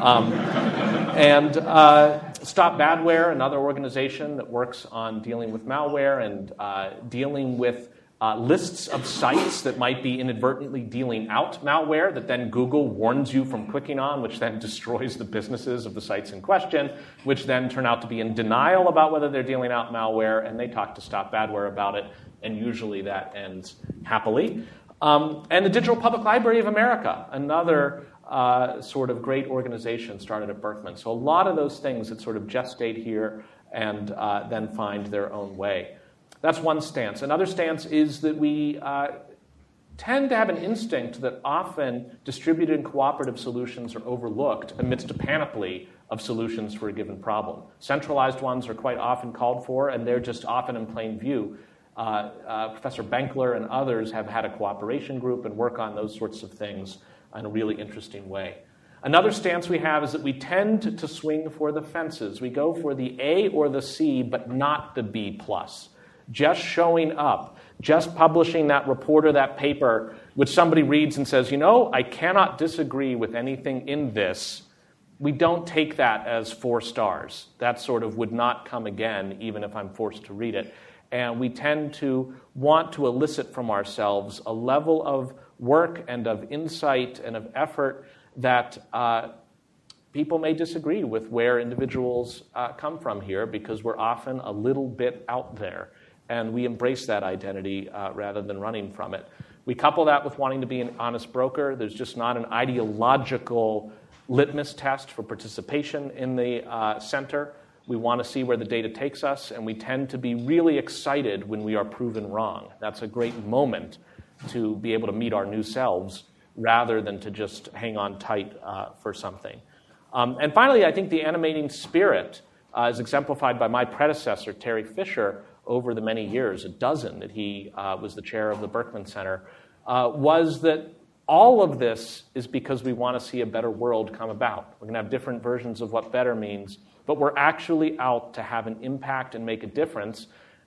Um, and uh, Stop Badware, another organization that works on dealing with malware and uh, dealing with uh, lists of sites that might be inadvertently dealing out malware that then Google warns you from clicking on, which then <laughs> destroys the businesses of the sites in question, which then turn out to be in denial about whether they're dealing out malware, and they talk to Stop Badware about it, and usually that ends happily. Um, and the Digital Public Library of America, another uh, sort of great organization started at Berkman. So a lot of those things that sort of gestate here and uh, then find their own way. That's one stance. Another stance is that we uh, tend to have an instinct that often distributed and cooperative solutions are overlooked amidst a panoply of solutions for a given problem. Centralized ones are quite often called for, and they're just often in plain view. Uh, uh, Professor Benkler and others have had a cooperation group and work on those sorts of things. in a really interesting way. Another stance we have is that we tend to swing for the fences. We go for the A or the C, but not the B plus. Just showing up, just publishing that report or that paper, which somebody reads and says, you know, I cannot disagree with anything in this. We don't take that as four stars. That sort of would not come again, even if I'm forced to read it. And we tend to want to elicit from ourselves a level of work and of insight and of effort that uh, people may disagree with where individuals uh, come from here because we're often a little bit out there. And we embrace that identity uh, rather than running from it. We couple that with wanting to be an honest broker. There's just not an ideological litmus test for participation in the uh, center. We want to see where the data takes us, and we tend to be really excited when we are proven wrong. That's a great moment to be able to meet our new selves rather than to just hang on tight uh, for something. Um, and finally, I think the animating spirit uh, is exemplified by my predecessor, Terry Fisher, over the many years, a dozen that he uh, was the chair of the Berkman Center, uh, was that all of this is because we want to see a better world come about. We're going to have different versions of what better means, but we're actually out to have an impact and make a difference.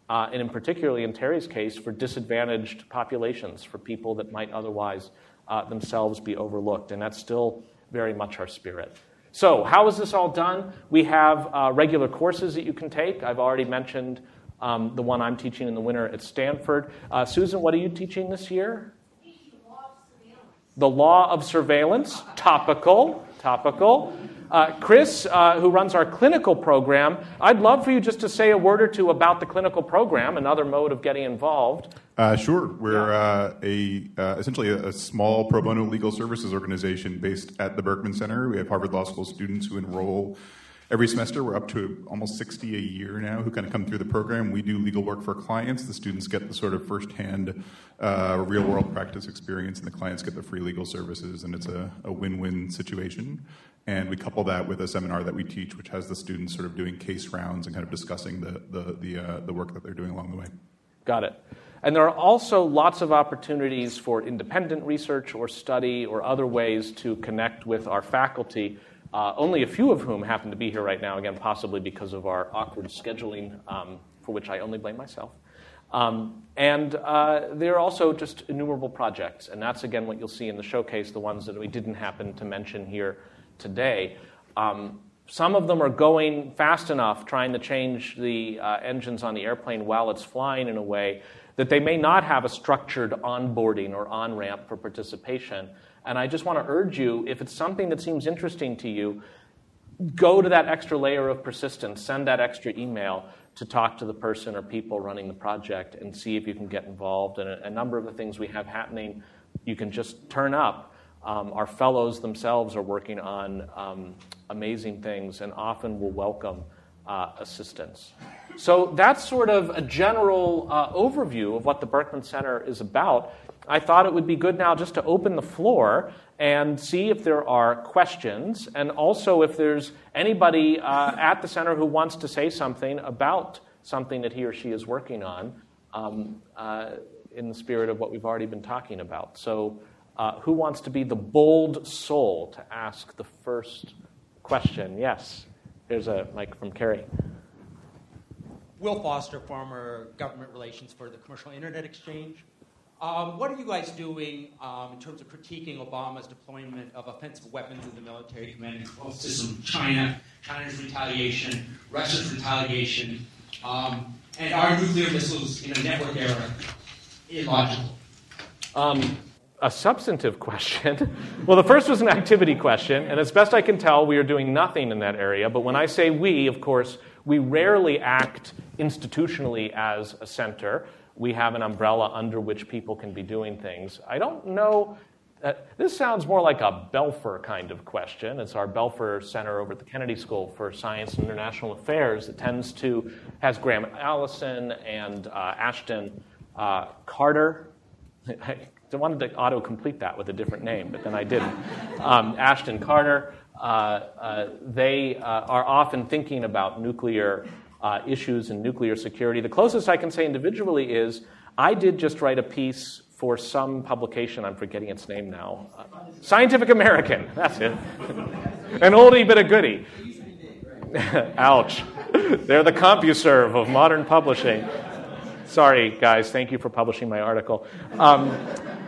Uh, and in particularly in Terry's case, for disadvantaged populations, for people that might otherwise uh, themselves be overlooked. And that's still very much our spirit. So, how is this all done? We have uh, regular courses that you can take. I've already mentioned um, the one I'm teaching in the winter at Stanford. Uh, Susan, what are you teaching this year? The law of surveillance, topical, topical. Uh, Chris, uh, who runs our clinical program, I'd love for you just to say a word or two about the clinical program, another mode of getting involved. Uh, sure. We're uh, a uh, essentially a, a, small pro bono legal services organization based at the Berkman Center. We have Harvard Law School students who enroll every semester. We're up to almost 60 a year now who kind of come through the program. We do legal work for clients. The students get the sort of firsthand uh, real world practice experience, and the clients get the free legal services, and it's a, a win win situation. And we couple that with a seminar that we teach, which has the students sort of doing case rounds and kind of discussing the, the, the, uh, the work that they're doing along the way. Got it. And there are also lots of opportunities for independent research or study or other ways to connect with our faculty, uh, only a few of whom happen to be here right now, again, possibly because of our awkward scheduling, um, for which I only blame myself. Um, and uh, there are also just innumerable projects, and that's again what you'll see in the showcase, the ones that we didn't happen to mention here today. Um, some of them are going fast enough, trying to change the uh, engines on the airplane while it's flying in a way that they may not have a structured onboarding or on ramp for participation. And I just want to urge you if it's something that seems interesting to you, go to that extra layer of persistence, send that extra email to talk to the person or people running the project and see if you can get involved. And a, a number of the things we have happening, you can just turn up. Um, our fellows themselves are working on um, amazing things and often will welcome uh, assistance. So that's sort of a general uh, overview of what the Berkman Center is about. I thought it would be good now just to open the floor and see if there are questions, and also if there's anybody uh, at the center who wants to say something about something that he or she is working on um, uh, in the spirit of what we've already been talking about. So, uh, who wants to be the bold soul to ask the first question? Yes. Here's a mic from Kerry. Will Foster, former government relations for the Commercial Internet Exchange. Um, what are you guys doing um, in terms of critiquing Obama's deployment of offensive weapons in the military command system? China, China's retaliation, Russia's retaliation, um, and our nuclear missiles in a network era illogical? Um, a substantive <laughs> question. well, the first was an activity question, and as best I can tell, we are doing nothing in that area. But when I say we, of course, we rarely act institutionally as a center. We have an umbrella under which people can be doing things. I don't know. Uh, this sounds more like a Belfer kind of question. It's our Belfer Center over at the Kennedy School for Science and International Affairs that tends to has Graham Allison and uh, Ashton uh, Carter. <laughs> I wanted to auto complete that with a different name, but then I didn't. Um, Ashton Carter, uh, uh, they uh, are often thinking about nuclear uh, issues in nuclear security. The closest I can say individually is I did just write a piece for some publication. I'm forgetting its name now. Uh, Scientific American. <laughs> That's it. An oldie but a goodie. <laughs> Ouch. They're the CompuServe of modern publishing. Sorry, guys. Thank you for publishing my article. Um,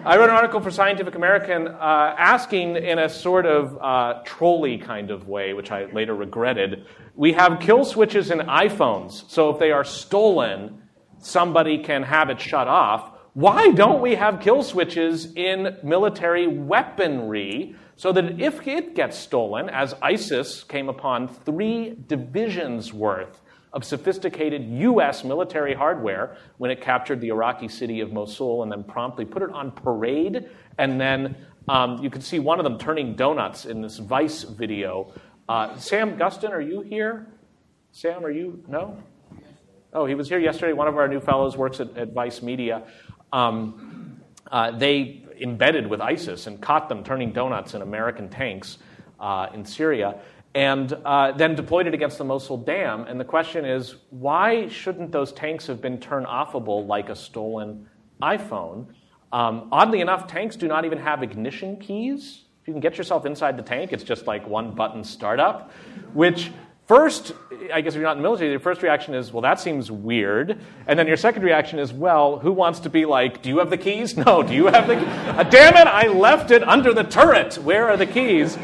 I wrote an article for Scientific American uh, asking, in a sort of uh, trolly kind of way, which I later regretted, we have kill switches in iPhones. So if they are stolen, somebody can have it shut off. Why don't we have kill switches in military weaponry so that if it gets stolen, as ISIS came upon three divisions worth of sophisticated U.S. military hardware when it captured the Iraqi city of Mosul and then promptly put it on parade. And then um, you can see one of them turning donuts in this Vice video. Uh, Sam Gustin, are you here? Sam, are you? No? Oh, he was here yesterday. One of our new fellows works at, at Vice Media. Um, uh, they embedded with ISIS and caught them turning donuts in American tanks uh, in Syria, and uh, then deployed it against the Mosul Dam. And the question is, why shouldn't those tanks have been turn offable like a stolen iPhone? Um, oddly enough, tanks do not even have ignition keys. If you can get yourself inside the tank, it's just like one button startup, which First, I guess if you're not in the military, your first reaction is, well, that seems weird. And then your second reaction is, well, who wants to be like, do you have the keys? <laughs> No, do you have the uh, Damn it, I left it under the turret. Where are the keys?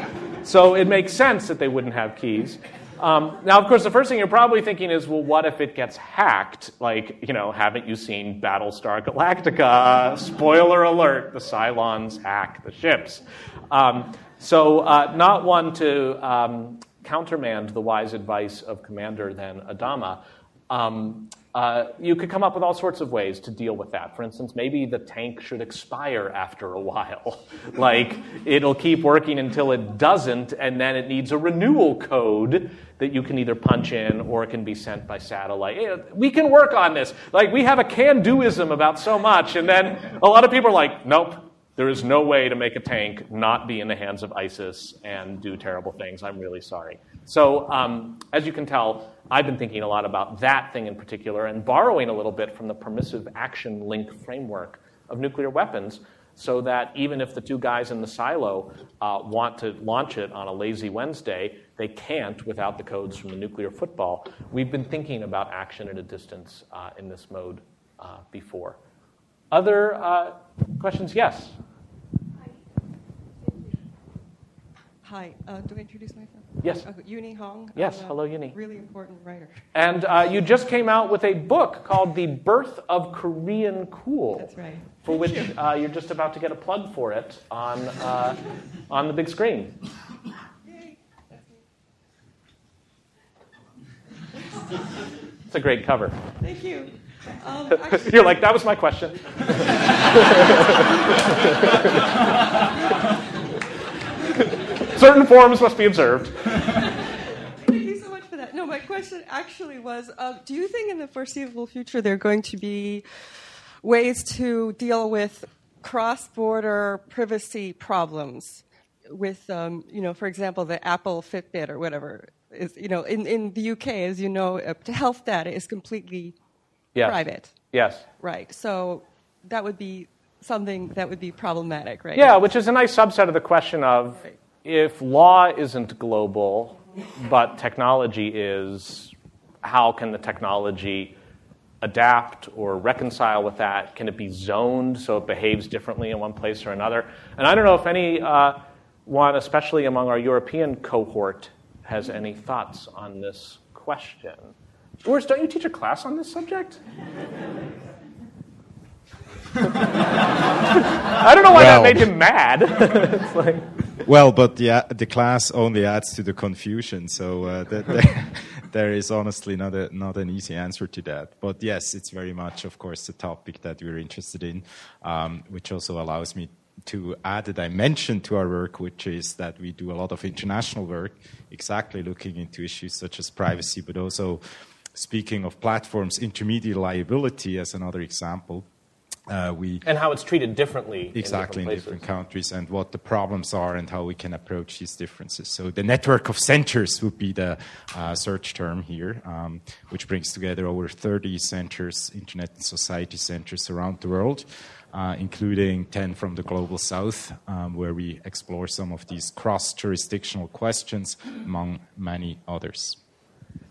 So it makes sense that they wouldn't have keys. Um, now, of course, the first thing you're probably thinking is, well, what if it gets hacked? Like, you know, haven't you seen Battlestar Galactica? Spoiler alert, the Cylons hack the ships. Um, so, uh, not one to um, countermand the wise advice of Commander then Adama, um, uh, you could come up with all sorts of ways to deal with that. For instance, maybe the tank should expire after a while. <laughs> like, it'll keep working until it doesn't, and then it needs a renewal code that you can either punch in or it can be sent by satellite. We can work on this. Like, we have a can doism about so much, and then a lot of people are like, nope, there is no way to make a tank not be in the hands of ISIS and do terrible things. I'm really sorry. So, um, as you can tell, I've been thinking a lot about that thing in particular and borrowing a little bit from the permissive action link framework of nuclear weapons so that even if the two guys in the silo uh, want to launch it on a lazy Wednesday, they can't without the codes from the nuclear football. We've been thinking about action at a distance uh, in this mode uh, before. Other uh, questions? Yes. Hi, uh, do I introduce myself? Yes. Uh, Euny Hong. Yes, hello, Euny. Really important writer. And uh, you just came out with a book called The Birth of Korean Cool. That's right. For Thank which you. uh, you're just about to get a plug for it on, uh, on the big screen. It's a great cover. Thank you. Um, <laughs> You're like, that was my question. <laughs> <laughs> Certain forms must be observed. Thank you so much for that. No, my question actually was uh, do you think in the foreseeable future there are going to be ways to deal with cross border privacy problems? With, um, you know, for example, the Apple Fitbit or whatever is, you know, in, in the UK, as you know, uh, health data is completely Yes. private. Yes. Right. So that would be something that would be problematic, right? Yeah, which is a nice subset of the question of if law isn't global, but technology is, how can the technology adapt or reconcile with that? Can it be zoned so it behaves differently in one place or another? And I don't know if any uh, especially among our European cohort, has any thoughts on this question. Urs, don't you teach a class on this subject? I don't know why Well. that made him mad. <laughs> it's like, Well, but the, the class only adds to the confusion, so uh, that, there, <laughs> there is honestly not, a, not an easy answer to that. But yes, it's very much, of course, the topic that we're interested in, um, which also allows me to add a dimension to our work, which is that we do a lot of international work, exactly looking into issues such as privacy, but also speaking of platforms, intermediate liability as another example uh, we and how it's treated differently exactly in in different, different countries and what the problems are and how we can approach these differences. So the network of centers would be the uh, search term here, um, which brings together over 30 centers, internet and society centers around the world. Uh, including 10 from the global south, um, where we explore some of these cross jurisdictional questions, among many others.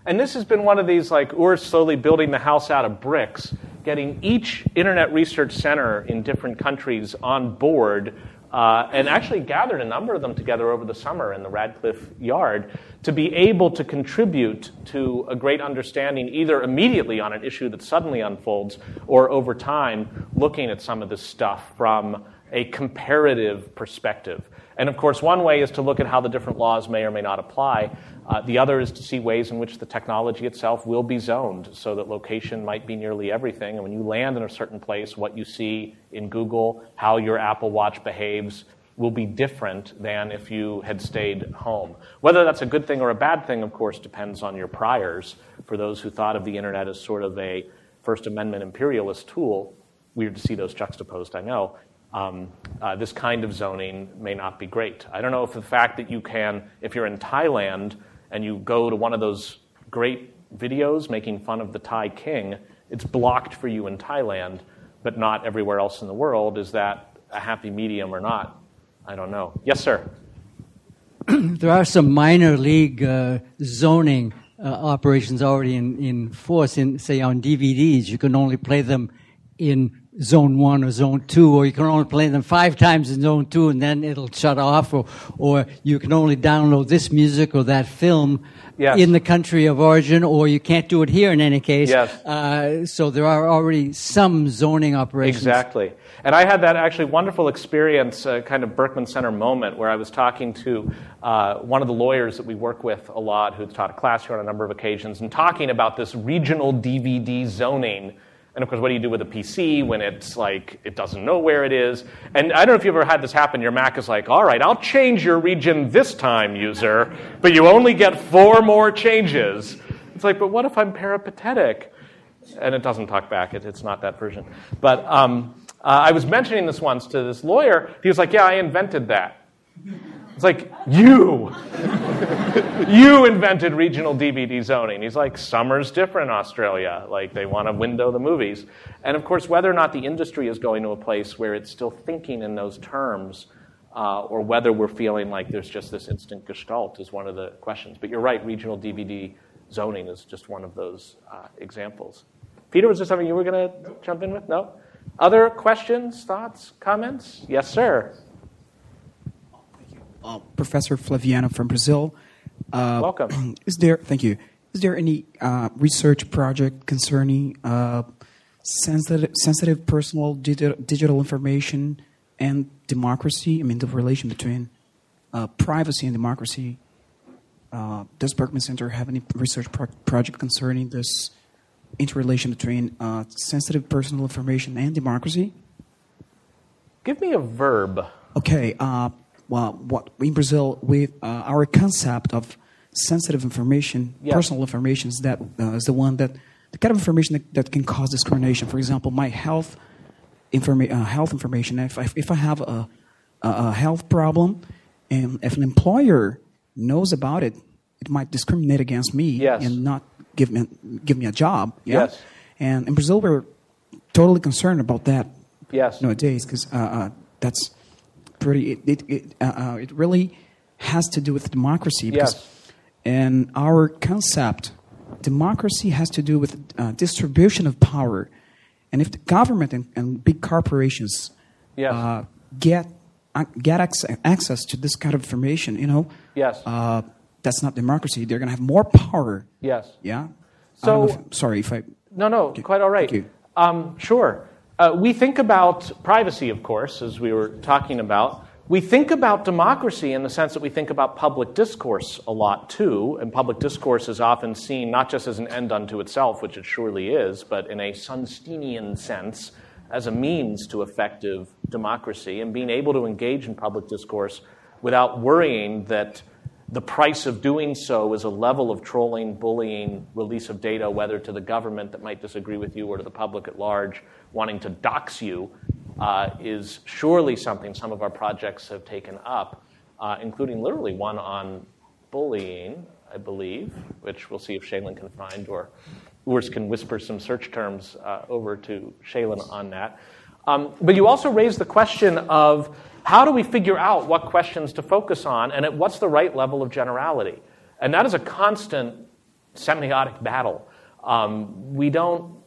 And this has been one of these, like, we're slowly building the house out of bricks, getting each Internet Research Center in different countries on board, uh, and actually gathered a number of them together over the summer in the Radcliffe Yard to be able to contribute to a great understanding, either immediately on an issue that suddenly unfolds, or over time, looking at some of this stuff from a comparative perspective. And of course, one way is to look at how the different laws may or may not apply. Uh, the other is to see ways in which the technology itself will be zoned so that location might be nearly everything. And when you land in a certain place, what you see in Google, how your Apple Watch behaves, will be different than if you had stayed home. Whether that's a good thing or a bad thing, of course, depends on your priors. For those who thought of the internet as sort of a First Amendment imperialist tool, weird to see those juxtaposed, I know. Um, uh, this kind of zoning may not be great. I don't know if the fact that you can, if you're in Thailand, and you go to one of those great videos making fun of the Thai king, it's blocked for you in Thailand, but not everywhere else in the world. Is that a happy medium or not? I don't know. Yes, sir. <clears throat> there are some minor league uh, zoning uh, operations already in, in force. In say on DVDs, you can only play them in zone one or zone two, or you can only play them five times in zone two and then it'll shut off, or, or you can only download this music or that film yes. in the country of origin, or you can't do it here in any case. Yes. Uh, so there are already some zoning operations. Exactly. And I had that actually wonderful experience, uh, kind of Berkman Center moment, where I was talking to uh, one of the lawyers that we work with a lot, who's taught a class here on a number of occasions, and talking about this regional DVD zoning and of course, what do you do with a PC when it's like it doesn't know where it is? And I don't know if you've ever had this happen. Your Mac is like, all right, I'll change your region this time, user, but you only get four more changes. It's like, but what if I'm peripatetic? And it doesn't talk back. It, it's not that version. But um, uh, I was mentioning this once to this lawyer. He was like, yeah, I invented that. It's like, you! <laughs> you invented regional DVD zoning. He's like, summer's different Australia. Like, they want to window the movies. And of course, whether or not the industry is going to a place where it's still thinking in those terms, uh, or whether we're feeling like there's just this instant gestalt is one of the questions. But you're right, regional DVD zoning is just one of those uh, examples. Peter, was there something you were going to nope. jump in with? No? Other questions, thoughts, comments? Yes, sir. Uh, Professor Flaviano from Brazil. Uh, Welcome. <clears throat> Is there? Thank you. Is there any uh, research project concerning uh, sensitive, sensitive personal digital, digital information and democracy? I mean, the relation between uh, privacy and democracy. Uh, does Berkman Center have any research pro- project concerning this interrelation between sensitive personal information and democracy? Give me a verb. Okay well, what in Brazil, with uh, our concept of sensitive information, yeah. personal information, is that uh, is the one that the kind of information that, that can cause discrimination. For example, my health informa- uh, health information. If I, if I have a, a health problem, and if an employer knows about it, it might discriminate against me yes. and not give me give me a job. Yeah? Yes. And in Brazil, we're totally concerned about that. Yes. Nowadays, because uh, uh, that's pretty. It it it, uh, uh, it really has to do with democracy. Because yes. And our concept, democracy has to do with uh, distribution of power. And if the government and, and big corporations yes. uh, get uh, get ac- access to this kind of information, you know, yes. Uh, that's not democracy. They're going to have more power. Yes. Yeah. So if, sorry if I. No, no, okay. quite all right. Thank you. Um, sure. Uh, we think about privacy, of course, as we were talking about. We think about democracy in the sense that we think about public discourse a lot too, and public discourse is often seen not just as an end unto itself, which it surely is, but in a Sunsteinian sense as a means to effective democracy and being able to engage in public discourse without worrying that the price of doing so is a level of trolling, bullying, release of data, whether to the government that might disagree with you or to the public at large, wanting to dox you, uh, is surely something some of our projects have taken up, uh, including literally one on bullying, I believe, which we'll see if Shailin can find, or Urs can whisper some search terms uh, over to Shailin on that. Um, but you also raised the question of how do we figure out what questions to focus on and at what's the right level of generality? And that is a constant semiotic battle. Um, we don't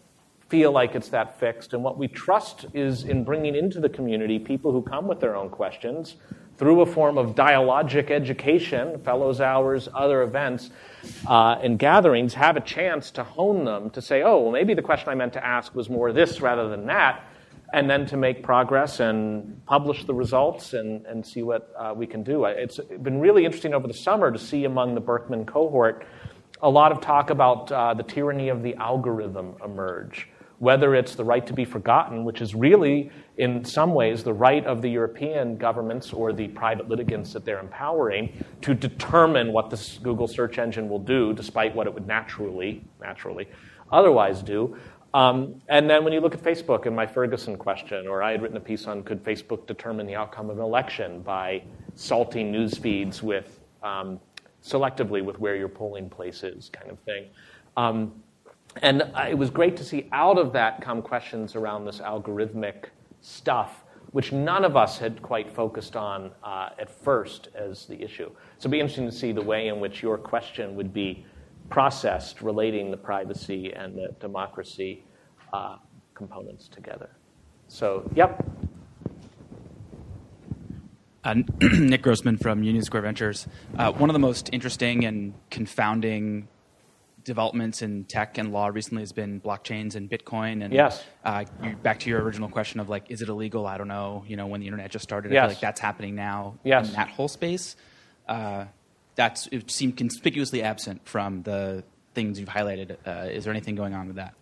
feel like it's that fixed. And what we trust is in bringing into the community people who come with their own questions through a form of dialogic education, fellows hours, other events, uh, and gatherings, have a chance to hone them to say, oh, well, maybe the question I meant to ask was more this rather than that and then to make progress and publish the results and, and see what uh, we can do. It's been really interesting over the summer to see among the Berkman cohort a lot of talk about uh, the tyranny of the algorithm emerge. Whether it's the right to be forgotten, which is really, in some ways, the right of the European governments or the private litigants that they're empowering to determine what this Google search engine will do, despite what it would naturally, naturally, otherwise do. Um, and then when you look at Facebook and my Ferguson question, or I had written a piece on could Facebook determine the outcome of an election by salting news feeds with um, selectively with where your polling place is, kind of thing. Um, and it was great to see out of that come questions around this algorithmic stuff, which none of us had quite focused on uh, at first as the issue. So it'd be interesting to see the way in which your question would be processed relating the privacy and the democracy uh, components together. So, yep. Uh, <clears throat> Nick Grossman from Union Square Ventures. Uh, one of the most interesting and confounding developments in tech and law recently has been blockchains and Bitcoin. And yes. Uh, back to your original question of like, is it illegal? I don't know. You know, when the internet just started, yes. I feel like that's happening now yes. in that whole space. Uh, that's it seemed conspicuously absent from the things you've highlighted. Uh, is there anything going on with that?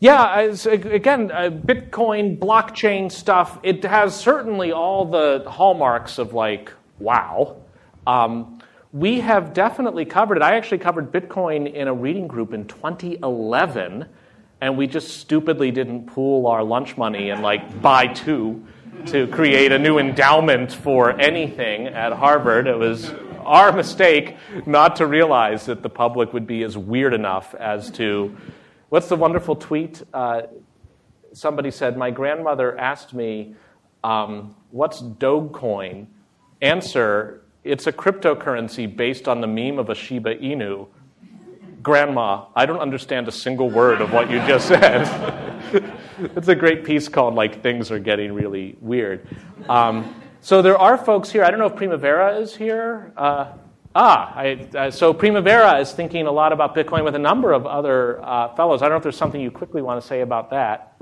Yeah, again, uh, Bitcoin, blockchain stuff, it has certainly all the hallmarks of like, wow. Um, we have definitely covered it. I actually covered Bitcoin in a reading group in 2011, and we just stupidly didn't pool our lunch money and like buy two to create a new endowment for anything at Harvard. It was our mistake not to realize that the public would be as weird enough as to What's the wonderful tweet? Uh, somebody said, My grandmother asked me, um, What's Dogecoin? Answer, it's a cryptocurrency based on the meme of a Shiba Inu. Grandma, I don't understand a single word of what you just said. <laughs> it's a great piece called like Things Are Getting Really Weird. Um, so there are folks here. I don't know if Primavera is here. Uh, Ah, I, uh, so Primavera is thinking a lot about Bitcoin with a number of other uh, fellows. I don't know if there's something you quickly want to say about that.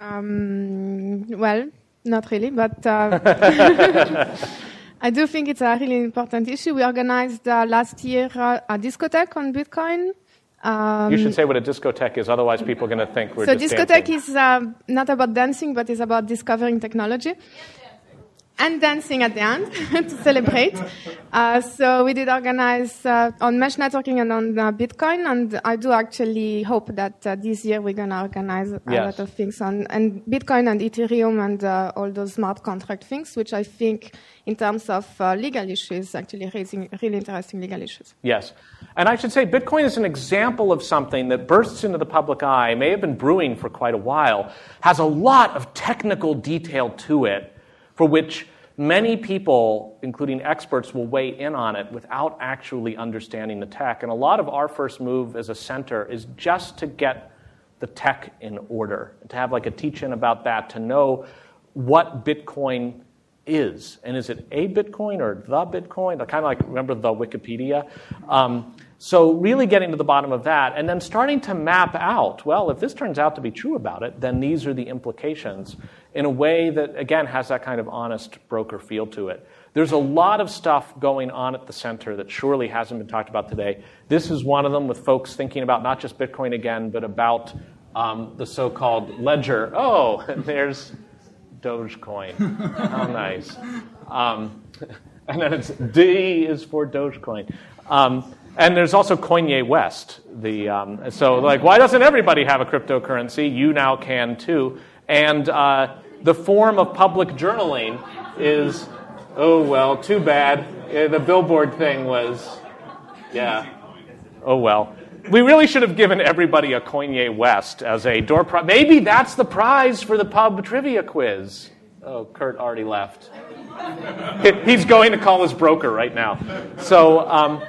Um, well, not really, but uh, <laughs> <laughs> I do think it's a really important issue. We organized uh, last year uh, a DiscoTech on Bitcoin. Um, you should say what a DiscoTech is, otherwise people are going to think we're so discotheque dancing. is uh, not about dancing, but it's about discovering technology and dancing at the end <laughs> to celebrate. Uh, so we did organize uh, on mesh networking and on uh, Bitcoin, and I do actually hope that uh, this year we're going to organize a yes. lot of things on and Bitcoin and Ethereum and uh, all those smart contract things, which I think, in terms of uh, legal issues, actually raising really interesting legal issues. Yes, and I should say Bitcoin is an example of something that bursts into the public eye, may have been brewing for quite a while, has a lot of technical detail to it for which many people, including experts, will weigh in on it without actually understanding the tech. And a lot of our first move as a center is just to get the tech in order, to have like a teach in about that, to know what Bitcoin is. And is it a Bitcoin or the Bitcoin? Kind of like, remember the Wikipedia? Um, so, really getting to the bottom of that, and then starting to map out well, if this turns out to be true about it, then these are the implications in a way that, again, has that kind of honest broker feel to it. There's a lot of stuff going on at the center that surely hasn't been talked about today. This is one of them with folks thinking about not just Bitcoin again, but about um, the so called ledger. Oh, <laughs> there's Dogecoin. How nice. Um, <laughs> And then it's D is for Dogecoin. Um, and there's also Coinye West. The, um, so, like, why doesn't everybody have a cryptocurrency? You now can too. And uh, the form of public journaling is, oh, well, too bad. Uh, the billboard thing was, yeah. Oh, well. We really should have given everybody a Coinye West as a door prize. Maybe that's the prize for the pub trivia quiz. Oh, Kurt already left. He's going to call his broker right now. So, um,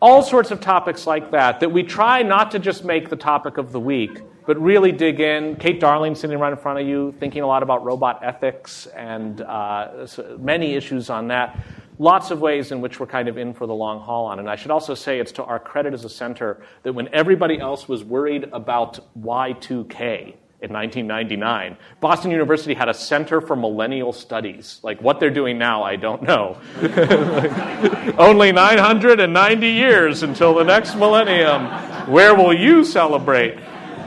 all sorts of topics like that, that we try not to just make the topic of the week, but really dig in. Kate Darling sitting right in front of you, thinking a lot about robot ethics and uh, many issues on that. Lots of ways in which we're kind of in for the long haul on. And I should also say it's to our credit as a center that when everybody else was worried about Y2K, in 1999. Boston University had a Center for Millennial Studies. Like what they're doing now, I don't know. <laughs> Only 990 years until the next millennium. Where will you celebrate?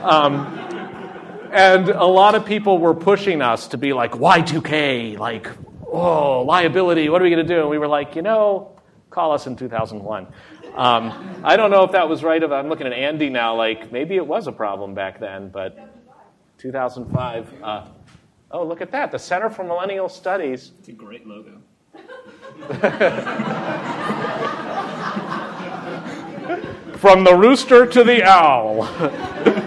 Um, and a lot of people were pushing us to be like, Y2K, like, oh, liability, what are we going to do? And we were like, you know, call us in 2001. Um, I don't know if that was right. I'm looking at Andy now, like maybe it was a problem back then, but 2005. Uh, oh, look at that. The Center for Millennial Studies. It's a great logo. <laughs> From the rooster to the owl. <laughs>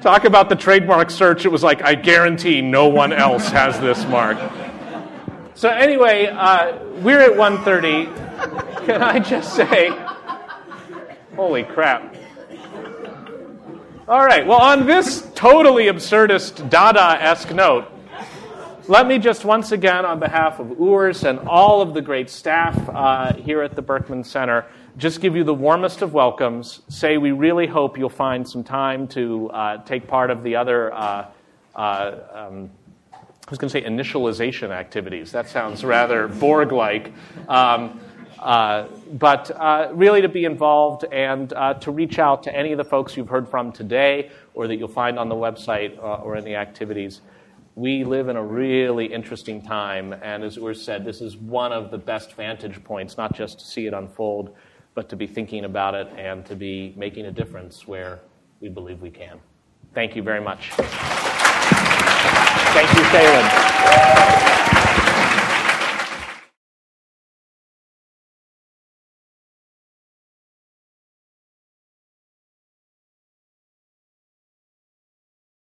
Talk about the trademark search. It was like, I guarantee no one else has this mark. So anyway, uh, we're at 1.30. Can I just say, holy crap. All right, well, on this totally absurdist, Dada esque note, let me just once again, on behalf of Urs and all of the great staff uh, here at the Berkman Center, just give you the warmest of welcomes. Say we really hope you'll find some time to uh, take part of the other, uh, uh um, I was going to say initialization activities. That sounds rather Borg like. Um, uh, but uh, really to be involved and uh, to reach out to any of the folks you've heard from today or that you'll find on the website or in the activities. We live in a really interesting time, and as Urs said, this is one of the best vantage points, not just to see it unfold, but to be thinking about it and to be making a difference where we believe we can. Thank you very much. Thank you, Phelan.